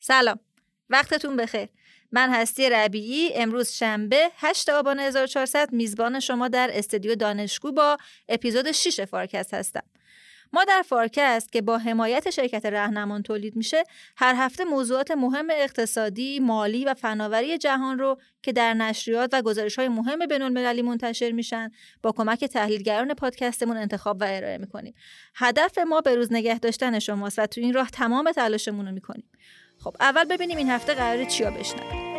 سلام وقتتون بخیر من هستی ربیعی امروز شنبه 8 آبان 1400 میزبان شما در استودیو دانشگو با اپیزود 6 فارکست هستم ما در فارکست که با حمایت شرکت رهنمان تولید میشه هر هفته موضوعات مهم اقتصادی، مالی و فناوری جهان رو که در نشریات و گزارش های مهم بین المللی منتشر میشن با کمک تحلیلگران پادکستمون انتخاب و ارائه می‌کنیم. هدف ما به روز نگه داشتن شماست و تو این راه تمام تلاشمون رو می‌کنیم. خب اول ببینیم این هفته قرار چیا بشنویم.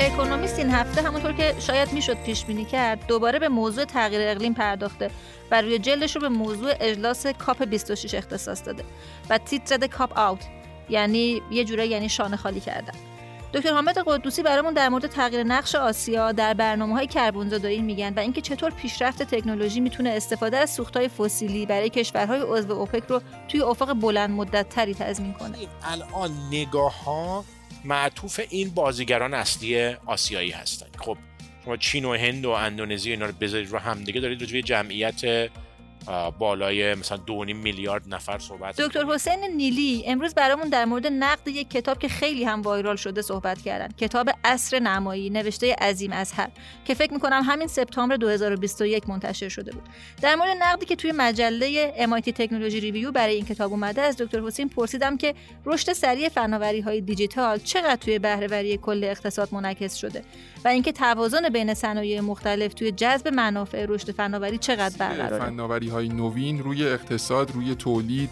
اکونومیست این هفته همونطور که شاید می‌شد پیش بینی کرد دوباره به موضوع تغییر اقلیم پرداخته و روی جلدش رو به موضوع اجلاس کاپ 26 اختصاص داده و تیتر کاپ آوت یعنی یه جوره یعنی شانه خالی کردن. دکتر حامد قدوسی برامون در مورد تغییر نقش آسیا در برنامه های کربن میگن و اینکه چطور پیشرفت تکنولوژی می‌تونه استفاده از سوختهای فسیلی برای کشورهای عضو اوپک رو توی افق بلند مدت تری تضمین کنه. الان نگاه ها معطوف این بازیگران اصلی آسیایی هستن. خب شما چین و هند و اندونزی اینا رو بذارید رو هم دیگه دارید روی جمعیت بالای مثلا دو میلیارد نفر صحبت دکتر حسین نیلی امروز برامون در مورد نقد یک کتاب که خیلی هم وایرال شده صحبت کردن. کتاب اصر نمایی نوشته عظیم هر که فکر می‌کنم همین سپتامبر 2021 منتشر شده بود. در مورد نقدی که توی مجله MIT تکنولوژی ریویو برای این کتاب اومده از دکتر حسین پرسیدم که رشد سریع فناوری های دیجیتال چقدر توی بهرهوری کل اقتصاد منعکس شده و اینکه توازن بین صنایع مختلف توی جذب منافع رشد فناوری چقدر برقراره. فناوری های نوین روی اقتصاد روی تولید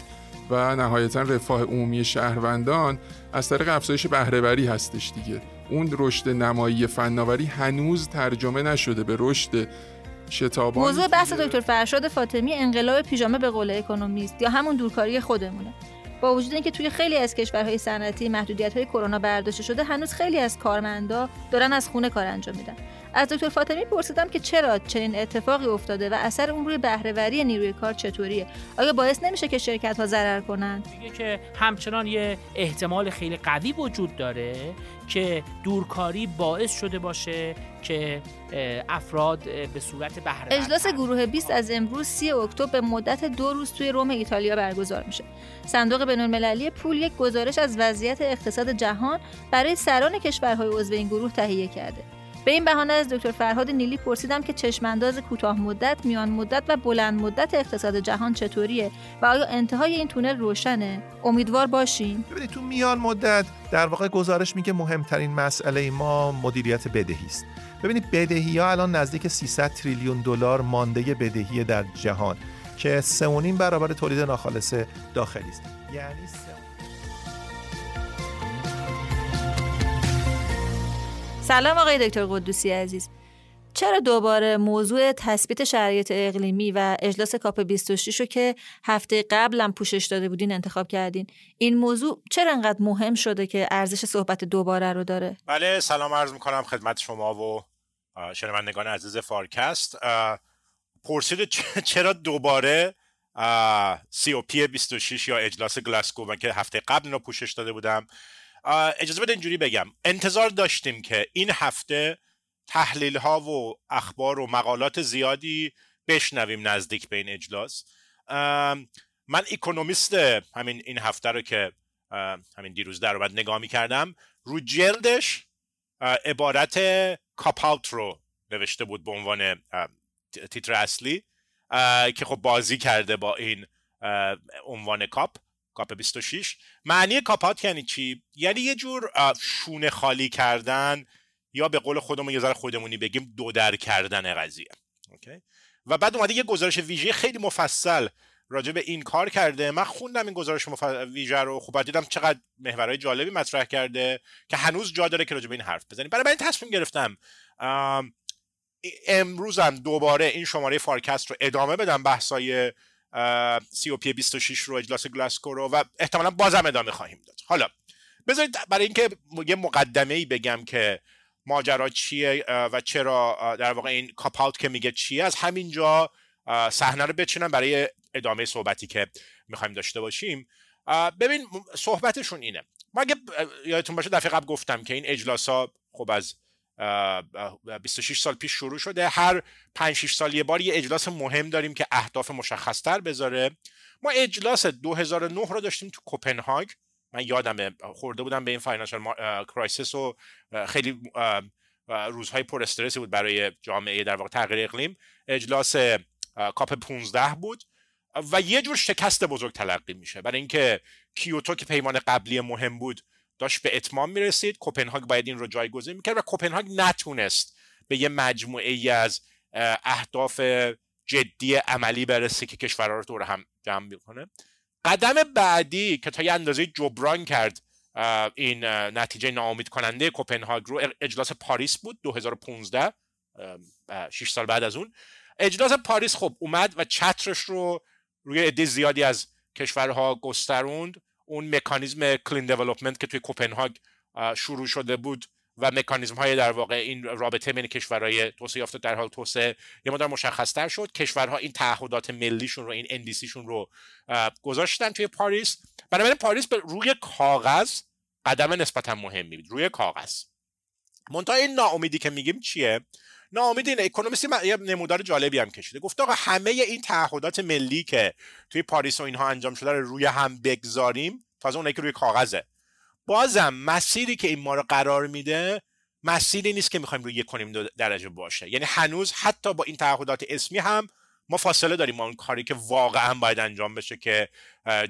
و نهایتا رفاه عمومی شهروندان از طریق افزایش بهرهوری هستش دیگه. اون رشد نمایی فناوری هنوز ترجمه نشده به رشد شتابان. موضوع بحث دکتر فرشاد فاطمی انقلاب پیژامه به قول اکونومیست یا همون دورکاری خودمونه. با وجود اینکه توی خیلی از کشورهای صنعتی محدودیت های کرونا برداشته شده هنوز خیلی از کارمندا دارن از خونه کار انجام میدن. از دکتر فاطمی پرسیدم که چرا چنین اتفاقی افتاده و اثر اون روی بهرهوری نیروی کار چطوریه؟ آیا باعث نمیشه که شرکت ها ضرر کنند؟ میگه که همچنان یه احتمال خیلی قوی وجود داره که دورکاری باعث شده باشه که افراد به صورت بهره اجلاس گروه 20 از امروز 30 اکتبر به مدت دو روز توی روم ایتالیا برگزار میشه. صندوق بین‌المللی پول یک گزارش از وضعیت اقتصاد جهان برای سران کشورهای عضو این گروه تهیه کرده. به این بهانه از دکتر فرهاد نیلی پرسیدم که چشمانداز کوتاه مدت، میان مدت و بلند مدت اقتصاد جهان چطوریه و آیا انتهای این تونل روشنه؟ امیدوار باشیم. ببینید تو میان مدت در واقع گزارش میگه مهمترین مسئله ما مدیریت بدهی است. ببینید بدهی ها الان نزدیک 300 تریلیون دلار مانده بدهی در جهان که 3.5 برابر تولید ناخالص داخلی است. یعنی سلام آقای دکتر قدوسی عزیز. چرا دوباره موضوع تثبیت شرایط اقلیمی و اجلاس کاپ 26 رو که هفته قبلم پوشش داده بودین انتخاب کردین؟ این موضوع چرا انقدر مهم شده که ارزش صحبت دوباره رو داره؟ بله سلام عرض می‌کنم خدمت شما و شنوندگان عزیز فارکست. پرسید چرا دوباره سی او پی 26 یا اجلاس گلاسکو که هفته قبل رو پوشش داده بودم؟ اجازه بده اینجوری بگم. انتظار داشتیم که این هفته تحلیل ها و اخبار و مقالات زیادی بشنویم نزدیک به این اجلاس. من اکونومیست همین این هفته رو که همین دیروز در بعد نگاه می کردم رو جلدش عبارت cop رو نوشته بود به عنوان تیتر اصلی که خب بازی کرده با این عنوان cop. COP 26 معنی cop out یعنی چی؟ یعنی یه جور شونه خالی کردن یا به قول خودمون یه ذره خودمونی بگیم دو در کردن قضیه. اوکی و بعد اومده یه گزارش ویژه خیلی مفصل راجع به این کار کرده. من خوندم این گزارش مف... ویژه رو خوب دیدم چقدر محورهای جالبی مطرح کرده که هنوز جا داره که راجع به این حرف بزنیم. برای من تصمیم گرفتم امروزم دوباره این شماره فارکست رو ادامه بدم بحثای COP 26 رو اجلاس گلاسکو رو و احتمالا بازم ادامه خواهیم داد. حالا بذارید برای اینکه یه مقدمه ای بگم که ماجرا چیه و چرا در واقع این cop out میگه چیه از همینجا صحنه رو بچینم برای ادامه صحبتی که می‌خوایم داشته باشیم. ببین صحبتشون اینه. ما اگه یادتون باشه دفعه قبل گفتم که این اجلاس ها خب از 26 سال پیش شروع شده. هر 5 6 سال یه بار یه اجلاس مهم داریم که اهداف مشخصتر بذاره. ما اجلاس 2009 رو داشتیم تو کوپنهاگ. من یادم خورده بودم به این financial crisis و خیلی روزهای پر استرسی بود برای جامعه در واقع تغییر اقلیم. اجلاس کاپ 15 بود و یه جور شکست بزرگ تلقی میشه. برای اینکه کیوتو که پیمان قبلی مهم بود داشت به اتمام می‌رسید. کوپنهاگ باید این رو جایگزین می‌کرد و کوپنهاگ نتونست به یه مجموعه ای از اهداف جدی عملی برسه که کشورها رو دور هم جمع می‌کنه قدم بعدی که تا یه اندازه جبران کرد این نتیجه ناامید کننده کوپنهاگ رو اجلاس پاریس بود 2015 6 سال بعد از اون. اجلاس پاریس خب اومد و چترش رو روی عده زیادی از کشورها گستروند. اون مکانیزم clean development که توی کوپنهاگ شروع شده بود و مکانیزم های در واقع این رابطه بین کشورهای توسعه یافته در حال توسعه یه مقدار مشخصتر شد. کشورها این تعهدات ملیشون رو این شون رو گذاشتن توی پاریس. بنابراین پاریس به روی کاغذ قدم نسبتا مهمی بود روی کاغذ. منتها این ناامیدی که میگیم چیه؟ ناامید این اکونومیستی یه نمودار جالبی هم کشیده. گفته آقا همه این تعهدات ملی که توی پاریس و اینها انجام شده رو روی هم بگذاریم تازه اونایی که روی کاغذه. بازم مسیری که این ما رو قرار میده مسیری نیست که می‌خوایم روی یک کنیم درجه باشه. یعنی هنوز حتی با این تعهدات اسمی هم ما فاصله داریم ما اون کاری که واقعا باید انجام بشه که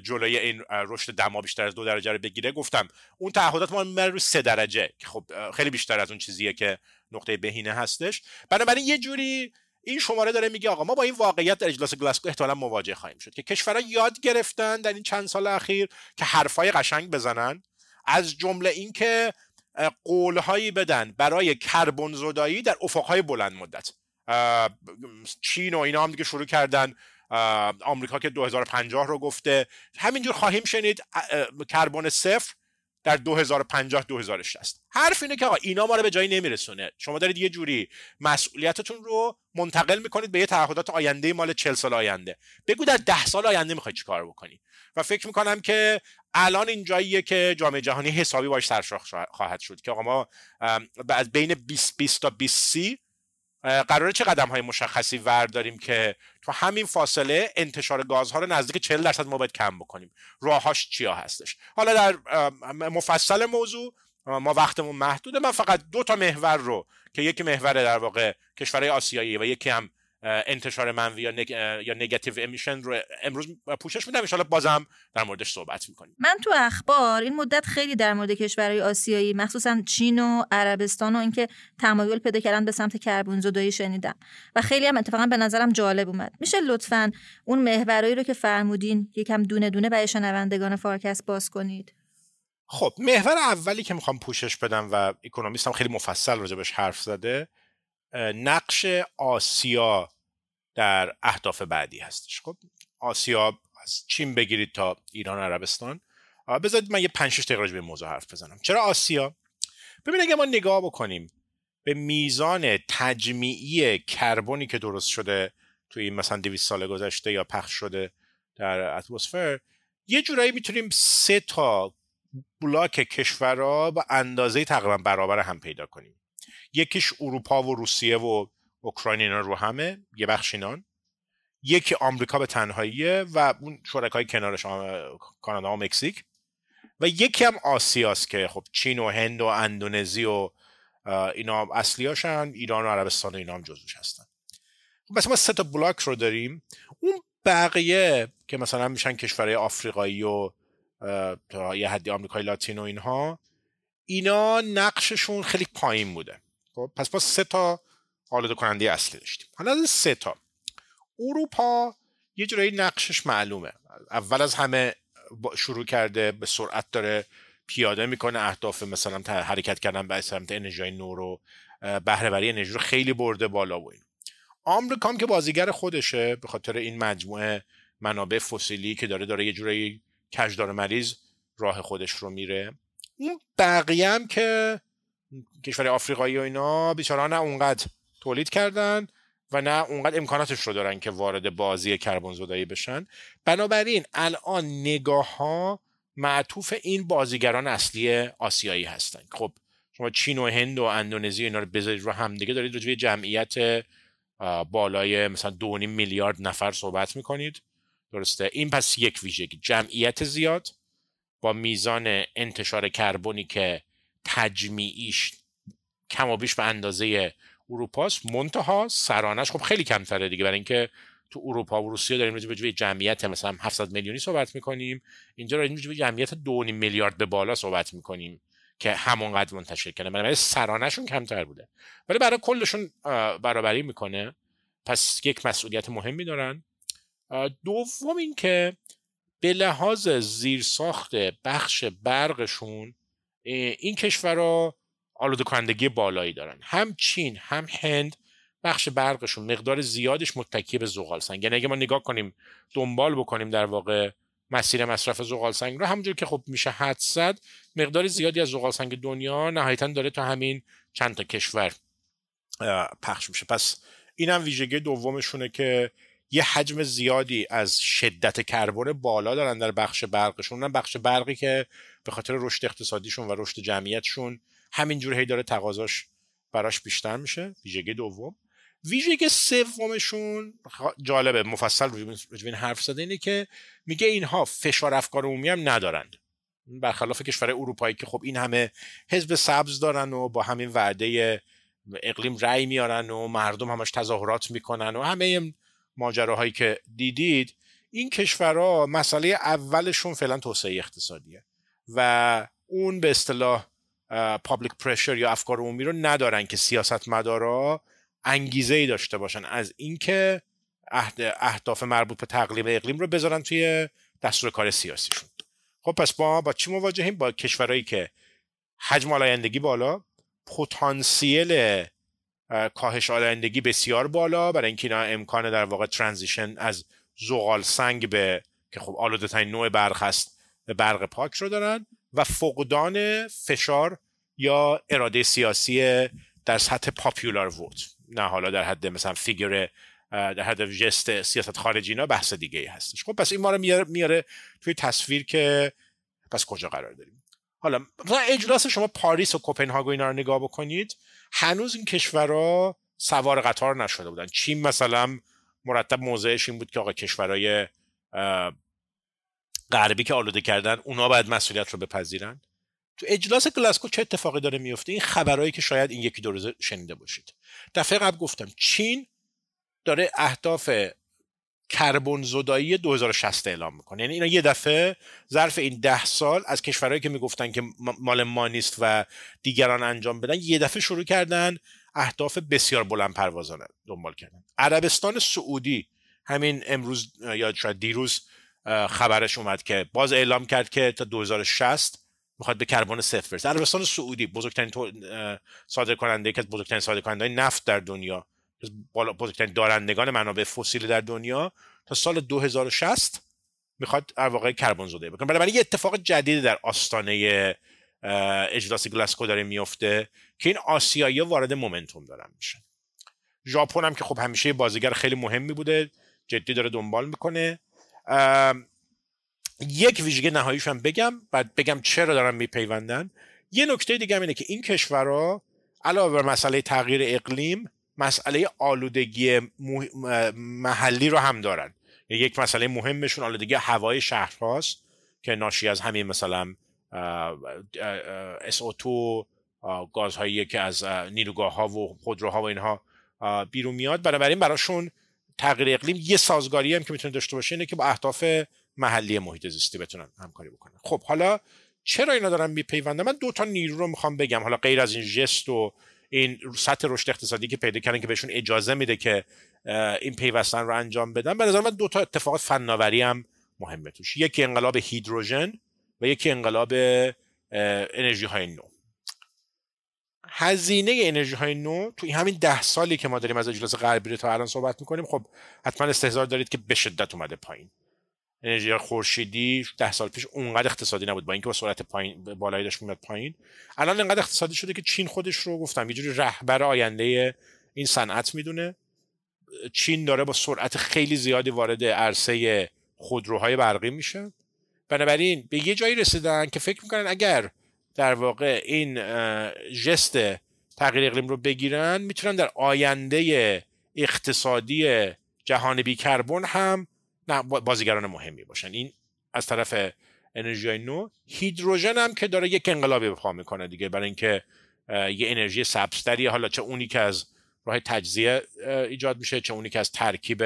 جلوی این رشد دما بیشتر از دو درجه رو بگیره. گفتم اون تعهدات ما میره رو سه درجه که خب خیلی بیشتر از اون چیزیه که نقطه بهینه هستش. بنابراین یه جوری این شماره داره میگه آقا ما با این واقعیت در اجلاس گلاسکو احتمالا مواجه خواهیم شد که کشورها یاد گرفتن در این چند سال اخیر که حرفای قشنگ بزنن. از جمله اینکه قولهایی بدن برای کربن زدایی در افقهای بلند مدت. چین و اینا هم دیگه شروع کردن. آمریکا که 2050 رو گفته. همینجور خواهیم شنید کربن صفر در 2050 2060 حرف اینه که آقا اینا ما رو به جایی نمیرسونه. شما دارید یه جوری مسئولیتتون رو منتقل می‌کنید به یه تعهدات آینده مال 40 سال آینده. بگو در 10 سال آینده می‌خوای چیکار بکنی؟ و فکر می‌کنم که الان این جاییه که جامعه جهانی حسابی باش سرشاخ خواهد شد که آقا ما از بین 2020 تا 2030 قراره چه قدم های مشخصی ورداریم که تو همین فاصله انتشار گازها رو نزدیک 40 درصد ما باید کم بکنیم. راهاش چیا هستش؟ حالا در مفصل موضوع ما وقتمون محدوده. من فقط دو تا محور رو که یکی محور در واقع کشورهای آسیایی و یکی هم انتشار منفی یا, نگ... یا نگاتیو امیشن رو امروز پوشش میدم. ان بازم در موردش صحبت می‌کنیم. من تو اخبار این مدت خیلی در مورد کشورهای آسیایی مخصوصا چین و عربستان و اینکه تمایل پیدا کردن به سمت کربن زدایی شنیدم و خیلی هم اتفاقا به نظرم جالب اومد. میشه لطفا اون محورایی رو که فرمودین یکم دونه دونه برای شنوندگان فارکست باز کنید. خب محور اولی که می‌خوام پوشش بدم و اکونومیست هم خیلی مفصل راجبش حرف زده نقش آسیا در اهداف بعدی هستش. خب آسیا از چین بگیرید تا ایران عربستان. بذارید من یه 5 6 دقیقه به موضوع حرف بزنم. چرا آسیا؟ ببینید اگه ما نگاه بکنیم به میزان تجمیعی کربنی که درست شده توی این مثلا 200 سال گذشته یا پخش شده در اتمسفر یه جورایی می‌تونیم سه تا بلاک کشورها به اندازه تقریبا برابر هم پیدا کنیم. یکیش اروپا و روسیه و اوکراین اینا رو همه یه بخش اینان. یکی آمریکا به تنهاییه و اون شرکای کنارش کانادا و مکزیک. و یکی هم آسیاست که خب چین و هند و اندونزی و اینا اصلی هاشن ایران و عربستان و اینا هم جزوش هستن. مثلا ما سه تا بلاک رو داریم. اون بقیه که مثلا میشن کشورهای آفریقایی و تا یه حدی آمریکای لاتین و اینها اینا نقششون خیلی پایین بوده. خب پس ما سه تا آلوده کننده اصلی داشتیم. حالا از سه تا اروپا یه جورایی نقشش معلومه. اول از همه شروع کرده به سرعت داره پیاده می‌کنه اهداف مثلا حرکت کردن به سمت انرژی نور و بهرهوری انرژی رو خیلی برده بالا و این آمریکا هم که بازیگر خودشه به خاطر این مجموعه منابع فسیلی که داره داره یه جورایی کجدار مریض راه خودش رو میره. اون بقیه هم که کشور آفریقایی و اینا بیچاره نه اونقدر تولید کردن و نه اونقدر امکاناتش رو دارن که وارد بازی کربن زدایی بشن. بنابراین الان نگاه ها معطوف این بازیگران اصلی آسیایی هستن. خب شما چین و هند و اندونزی اینا رو بذارید رو هم دیگه دارید راجع جمعیت بالای مثلا دو میلیارد نفر صحبت می‌کنید. درسته؟ این پس یک ویژگی. جمعیت زیاد با میزان انتشار کربنی که تجمیعیش کم و بیش به اندازه اروپاست. منتها سرانش خب خیلی کمتره دیگه. برای اینکه تو اروپا و روسیه داریم راجع به جمعیت مثلا 700 میلیونی صحبت می‌کنیم. اینجا داریم راجع به جمعیت 2 میلیارد به بالا صحبت می‌کنیم که همونقدر منتشر کنه بنابراین سرانشون کمتر بوده. ولی برای کلشون برابری می‌کنه. پس یک مسئولیت مهمی دارن. دوم اینکه به لحاظ زیرساخت بخش برقشون این کشورها آلوده کنندگی بالایی دارن. هم چین هم هند. بخش برقشون مقدار زیادش متکی به زغال سنگ یعنی اگه ما نگاه کنیم دنبال بکنیم در واقع مسیر مصرف زغال سنگ رو همونجور که خب میشه حد زد مقدار زیادی از زغال سنگ دنیا نهایتا داره تا همین چند تا کشور پخش میشه. پس اینم ویژگی دومشونه که یه حجم زیادی از شدت کربن بالا دارن در بخش برقشون. اونم بخش برقی که به خاطر رشد اقتصادیشون و رشد جمعیتشون همینجور هی داره تقاضاش براش بیشتر میشه ویژگی دوم. ویژگی سومشون جالبه مفصل روی این حرف زده اینه که میگه اینها فشار افکار عمومی هم ندارند. برخلاف کشور اروپایی که خب این همه حزب سبز دارن و با همین وعده اقلیم رأی میارن و مردم همش تظاهرات می‌کنن و همه ماجراهایی که دیدید این کشورها مسئله اولشون فعلا توسعه اقتصادیه. و اون به اصطلاح پابلیک پرشر یا افکار عمومی رو ندارن که سیاست مدارا انگیزه ای داشته باشن. از اینکه اهداف مربوط به تقلیب اقلیم رو بذارن توی دستور کار سیاسیشون. خب پس ما با چی مواجهیم؟ با کشورهایی که حجم آلایندگی بالا پتانسیل کاهش آلایندگی بسیار بالا برای اینکه اینا امکان در واقع transition از زغال سنگ به که خب آلوده ترین نوع برق هست برق پاک رو دارن و فقدان فشار یا اراده سیاسی در سطح popular vote نه حالا در حد مثلا figure در حد ژست سیاست خارجی اینا بحث دیگه ای هستش. خب پس این ما رو میاره, میاره توی تصویر که پس کجا قرار داریم؟ حالا مثلا اجلاس شما پاریس و کوپنهاگ و اینا رو نگاه بکنید هنوز این کشورها سوار قطار نشده بودن. چین مثلا مرتب موضعش این بود که آقا کشورهای غربی که آلوده کردن اونا باید مسئولیت رو بپذیرن. تو اجلاس گلاسکو چه اتفاقی داره میفته؟ این خبرهایی که شاید این یکی دو روزه شنیده باشید. دفعه قبل گفتم چین داره اهداف کربن زدایی 2060 اعلام می‌کنه. یعنی اینا یه دفعه ظرف این ده سال از کشورهایی که می‌گفتن که مال ما نیست و دیگران انجام بدن یه دفعه شروع کردن اهداف بسیار بلند پروازانه دنبال کردن. عربستان سعودی همین امروز یا شاید دیروز خبرش اومد که باز اعلام کرد که تا 2060 می‌خواد به کربن صفر برسه. عربستان سعودی بزرگترین صادر کننده از بزرگترین صادر کننده نفت در دنیا. بزرگترین دارندگان منابع فسیل در دنیا. تا سال 2060 می‌خواد واقع کربن زده بکنه. بنابراین یه اتفاق جدیدی در آستانه اجلاس گلاسکو داره میفته که این آسیایی وارد مومنتوم دارن میشن. ژاپن هم که خب همیشه بازیگر خیلی مهمی بوده جدی داره دنبال می‌کنه. یک ویژگی نهاییش هم بگم بعد بگم چرا دارن میپیوندن. یه نکته دیگه هم اینه که این کشورها علاوه بر مسئله تغییر اقلیم مسئله آلودگی محلی رو هم دارن. یک مسئله مهمشون آلودگی هوای شهرهاست که ناشی از همین مثلا SO2 گازهایی که از نیروگاه ها و خودروها و اینها بیرون میاد. بنابراین براشون تغییر اقلیم یه سازگاری هم که می‌تونه داشته باشه اینه که با اهداف محلی محیط زیستی بتونن همکاری بکنن. خب حالا چرا اینا دارن میپیوندن؟ من دو تا نیرو رو می‌خوام بگم. حالا غیر از این جست و این سطح رشد اقتصادی که پیدا کردن که بهشون اجازه میده که این پیوستن رو انجام بدن به نظر من دو تا اتفاقات فناوری هم مهمه توش. یکی انقلاب هیدروژن و یکی انقلاب انرژی های نو. هزینه انرژی های نو توی همین ده سالی که ما داریم از اجلاس غربی تا الان صحبت می‌کنیم خب حتما استحضار دارید که به شدت اومده پایین. انرژی خورشیدی ده سال پیش اونقدر اقتصادی نبود با اینکه با سرعت پایین بالایی داشت میاد پایین. الان انقدر اقتصادی شده که چین خودش رو گفتم یه جوری رهبر آینده این صنعت می‌دونه. چین داره با سرعت خیلی زیادی وارد عرصه خودروهای برقی میشه. بنابراین به یه جایی رسیدن که فکر می‌کنن اگر در واقع این جست تغییر اقلیم رو بگیرن می‌تونن در آینده اقتصادی جهان بی کربن هم بازیگران مهمی باشن. این از طرف انرژی نو. هیدروژن هم که داره یک انقلابی به می‌کنه دیگه برای اینکه یه انرژی سبزتری حالا چه اونی که از راه تجزیه ایجاد میشه چه اونی که از ترکیب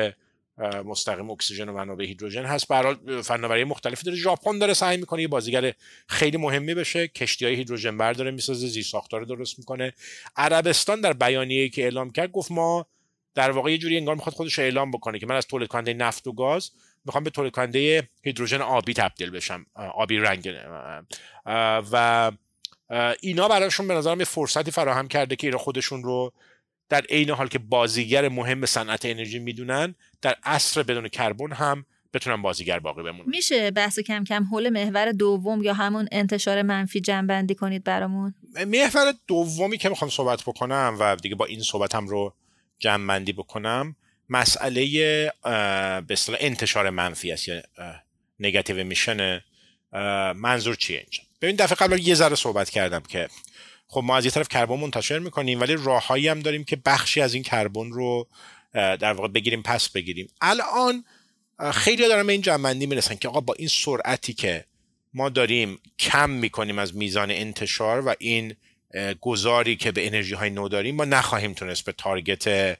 مستقیم اکسیژن و منابع هیدروژن هست. برای فناوری مختلفی داره. ژاپن داره سعی می‌کنه یه بازیگر خیلی مهمی بشه. کشتی های هیدروژن برداره می‌سازه زیر ساختار درست می‌کنه. عربستان در بیانیه‌ای که اعلام کرد گفت ما در واقع یه جوری انگار می‌خواد خودش اعلام بکنه که من از تولید کننده نفت و گاز می‌خوام به تولید کننده هیدروژن آبی تبدیل بشم آبی رنگ و اینا براشون به نظرم یه فرصتی فراهم کرده که اینا خودشون رو در عین حال که بازیگر مهم صنعت انرژی می‌دونن در عصر بدون کربن هم بتونن بازیگر باقی بمونن. میشه بحث کم کم حول محور دوم یا همون انتشار منفی جنبندی کنید برامون؟ محور دومی که می‌خوام صحبت بکنم و دیگه با این صحبتم رو جنبندی بکنم مسئله به اصطلاح انتشار منفی است یا نگاتیو میشن منظور چیه اینجا؟ ببین دفعه قبل یه ذره صحبت کردم که خب ما از یه طرف کربن منتشر می‌کنیم ولی راههایی هم داریم که بخشی از این کربن رو در واقع بگیریم پس بگیریم. الان خیلی دارن به این جنبندی می‌رسن که آقا با این سرعتی که ما داریم کم می‌کنیم از میزان انتشار و این گذاری که به انرژی های نو داریم ما نخواهیم تونست به تارگت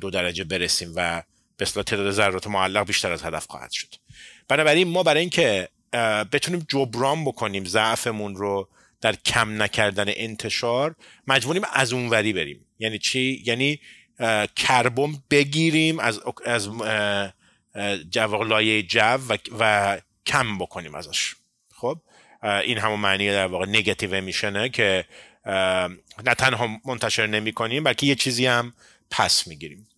دو درجه برسیم و به اصطلاح تعداد ذرات معلق بیشتر از هدف خواهد شد. بنابراین ما برای اینکه بتونیم جبران بکنیم ضعفمون رو در کم نکردن انتشار مجبوریم از اونوری بریم. یعنی چی؟ یعنی کربن بگیریم از از لایه جو و, و کم بکنیم ازش. خب؟ این همون معنی در واقع نگاتیو میشنه که نه تنها منتشر نمی کنیم بلکه یه چیزی هم پس می‌گیریم.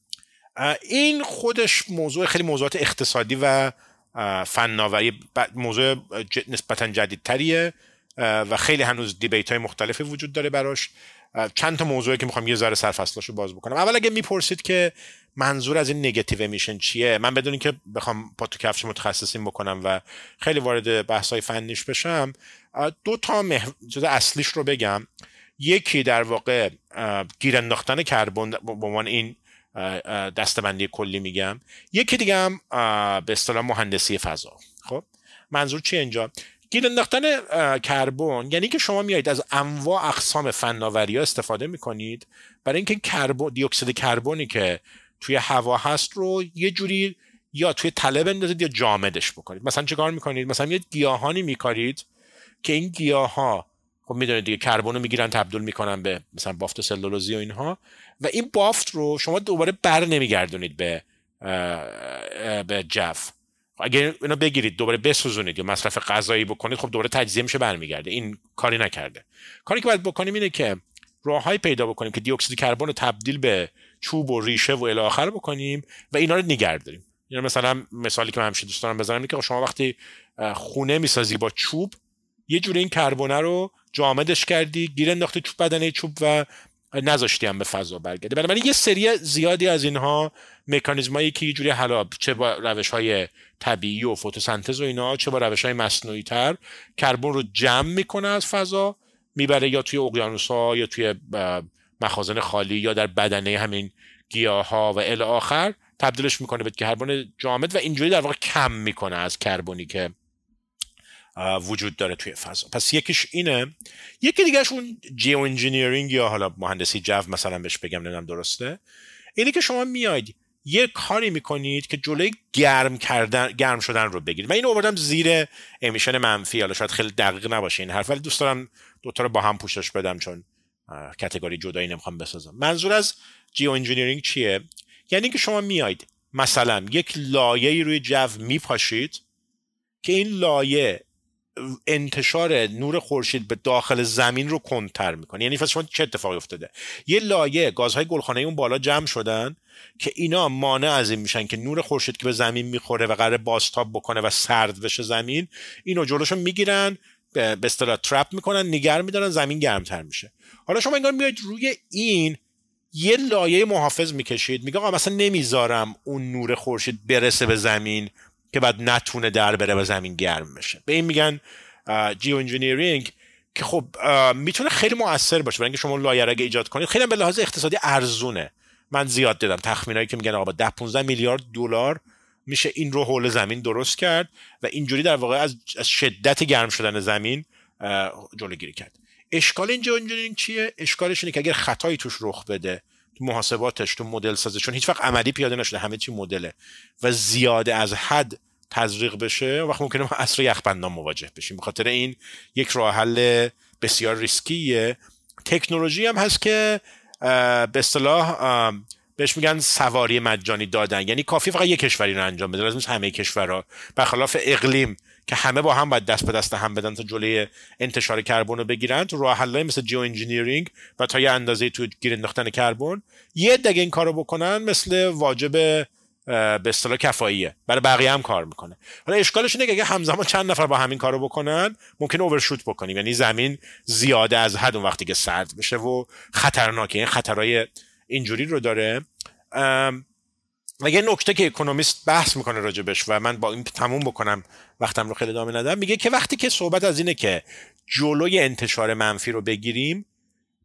این خودش موضوع خیلی موضوعات اقتصادی و فناوری موضوع نسبتا جدیدتریه. و خیلی هنوز دیبیت های مختلفی وجود داره براش. چند تا موضوعی که می‌خوام یه ذره سرفصلاشو باز بکنم. اول اگه می‌پرسید که منظور از این نگاتیو امیشن چیه من بدون که بخوام پا تو کفش متخصصین بکنم و خیلی وارد بحث های فنیش بشم دو تا مح... اصلیش رو بگم. یکی در واقع گیر انداختن کربن به عنوان این دستبندی کلی میگم. یکی دیگه هم به اصطلاح مهندسی فضا. خب؟ منظور چی اینجا؟ گیر انداختن کربن. یعنی که شما میایید از انواع اقسام فناوری ها استفاده می‌کنید. برای اینکه کربن دی اکسید کربنی که توی هوا هست رو یه جوری یا توی تله بندازید یا جامدش بکنید. مثلا چه کار می‌کنید؟ مثلا یه گیاهانی میکارید که این گیاه ها خب می‌دونید دیگه کربن رو می‌گیرن تبدیل می‌کنن به مثلا بافت سلولوزی و اینها. و این بافت رو شما دوباره بر نمیگردونید به به جف. اگر اینو بگیرید دوباره بسوزونید یا مصرف غذایی بکنید خب دوباره تجزیه میشه برمیگرده. این کاری نکرده. کاری که باید بکنیم اینه که راههایی پیدا بکنیم که دی اکسید کربن رو تبدیل به چوب و ریشه و الی آخر بکنیم و اینا رو نگه داریم. یعنی مثلا مثالی که من همیشه دوست دارم بزنم که شما وقتی خونه می‌سازی با چوب یه جوری این کربونه رو جامدش کردی گیر انداختی تو بدنه چوب و نذاشتی هم به فضا برگرده. بنابراین یه سری زیادی از اینها مکانیزمایی که یه جوری حالا چه با روش های طبیعی و فتوسنتز و اینا چه با روش های مصنوعی تر کربن رو جمع می‌کنه از فضا می‌بره یا توی اقیانوس ها یا توی مخازن خالی یا در بدنه همین گیاه ها و ال آخر تبدیلش می‌کنه به کربن جامد و اینجوری در واقع کم می‌کنه از کربنی که وجود داره توی فضا. پس یکیش اینه یکی دیگهش اون geoengineering یا حالا مهندسی جو مثلا بهش بگم نمی‌دونم درسته. اینه که شما میاید یه کاری می‌کنید که جلوی گرم کردن گرم شدن رو بگیرید. من اینو آوردم زیر emission منفی. حالا شاید خیلی دقیق نباشه این حرف ولی دوست دارم دوتا رو با هم پوشش بدم چون category جدایی نمی‌خوام بسازم. منظور از geoengineering چیه؟ یعنی که شما میاید مثلا یک لایه روی جو میپاشید که این لایه انتشار نور خورشید به داخل زمین رو کندتر می‌کنه. یعنی شما چه اتفاقی افتاده؟ یه لایه گازهای گلخانه اون بالا جمع شدن که اینا مانع از این میشن که نور خورشید که به زمین می‌خوره و قرار باستاب بکنه و سرد بشه زمین اینو جلوشو می‌گیرن به اصطلاح ترپ می‌کنن نگر میدارن زمین گرمتر میشه. حالا شما انگار میاید روی این یه لایه محافظ می‌کشید میگه آقا مثلا نمی‌ذارم اون نور خورشید برسه به زمین. که بعد نتونه در بره به زمین گرم بشه. به این میگن geoengineering که خب می‌تونه خیلی موثر باشه. برای اینکه شما لایه اگه ایجاد کنید خیلی به لحاظ اقتصادی ارزونه. من زیاد دیدم تخمینایی که میگن آقا با 10 15 میلیارد دلار میشه این رو حول زمین درست کرد و اینجوری در واقع از شدت گرم شدن زمین جلوگیری کرد. اشکال این geoengineering چیه؟ اشکالش اینه که اگر خطایی توش رخ بده تو محاسباتش تو مدل سازش چون هیچ وقت عملی پیاده نشده همه چی مدله و زیاده از حد تزریق بشه وقت ممکنه ما عصر یخبندان مواجه بشیم. بخاطر این یک راه حل بسیار ریسکیه. تکنولوژی هم هست که به اصطلاح بهش میگن سواری مجانی دادن. یعنی کافی فقط یک کشوری رو انجام بده لازم همه کشورها. برخلاف اقلیم که همه با هم باید دست به دست هم بدن تا جلوی انتشار کربن رو بگیرن تو راه مثل geoengineering و تا یه اندازه تو گیر انداختن کربن یه دگه این کارو بکنن مثل واجب به اصطلاح کفاییه. برای بقیه هم کار می‌کنه. حالا اشکالش اینه که اگه همزمان چند نفر با همین کارو بکنن ممکن اوورشوت بکنیم. یعنی زمین زیاده از حد اون وقتی که سرد بشه و خطرناکه. این خطرهای اینجوری رو داره. و یه نکته که اکونومیست بحث می‌کنه راجبش و من با این تموم بکنم وقتم رو خیلی ادامه ندم میگه که وقتی که صحبت از اینه که جلوی انتشار منفی رو بگیریم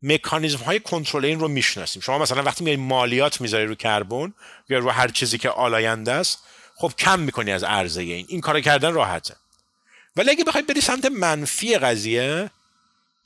مکانیزم های کنترل این رو می‌شناسیم. شما مثلا وقتی میای مالیات می‌ذاری رو کربن یا رو هر چیزی که آلاینده است خب کم می‌کنی از عرضه این. این کار کردن راحته. ولی اگه بخوای بری سمت منفی قضیه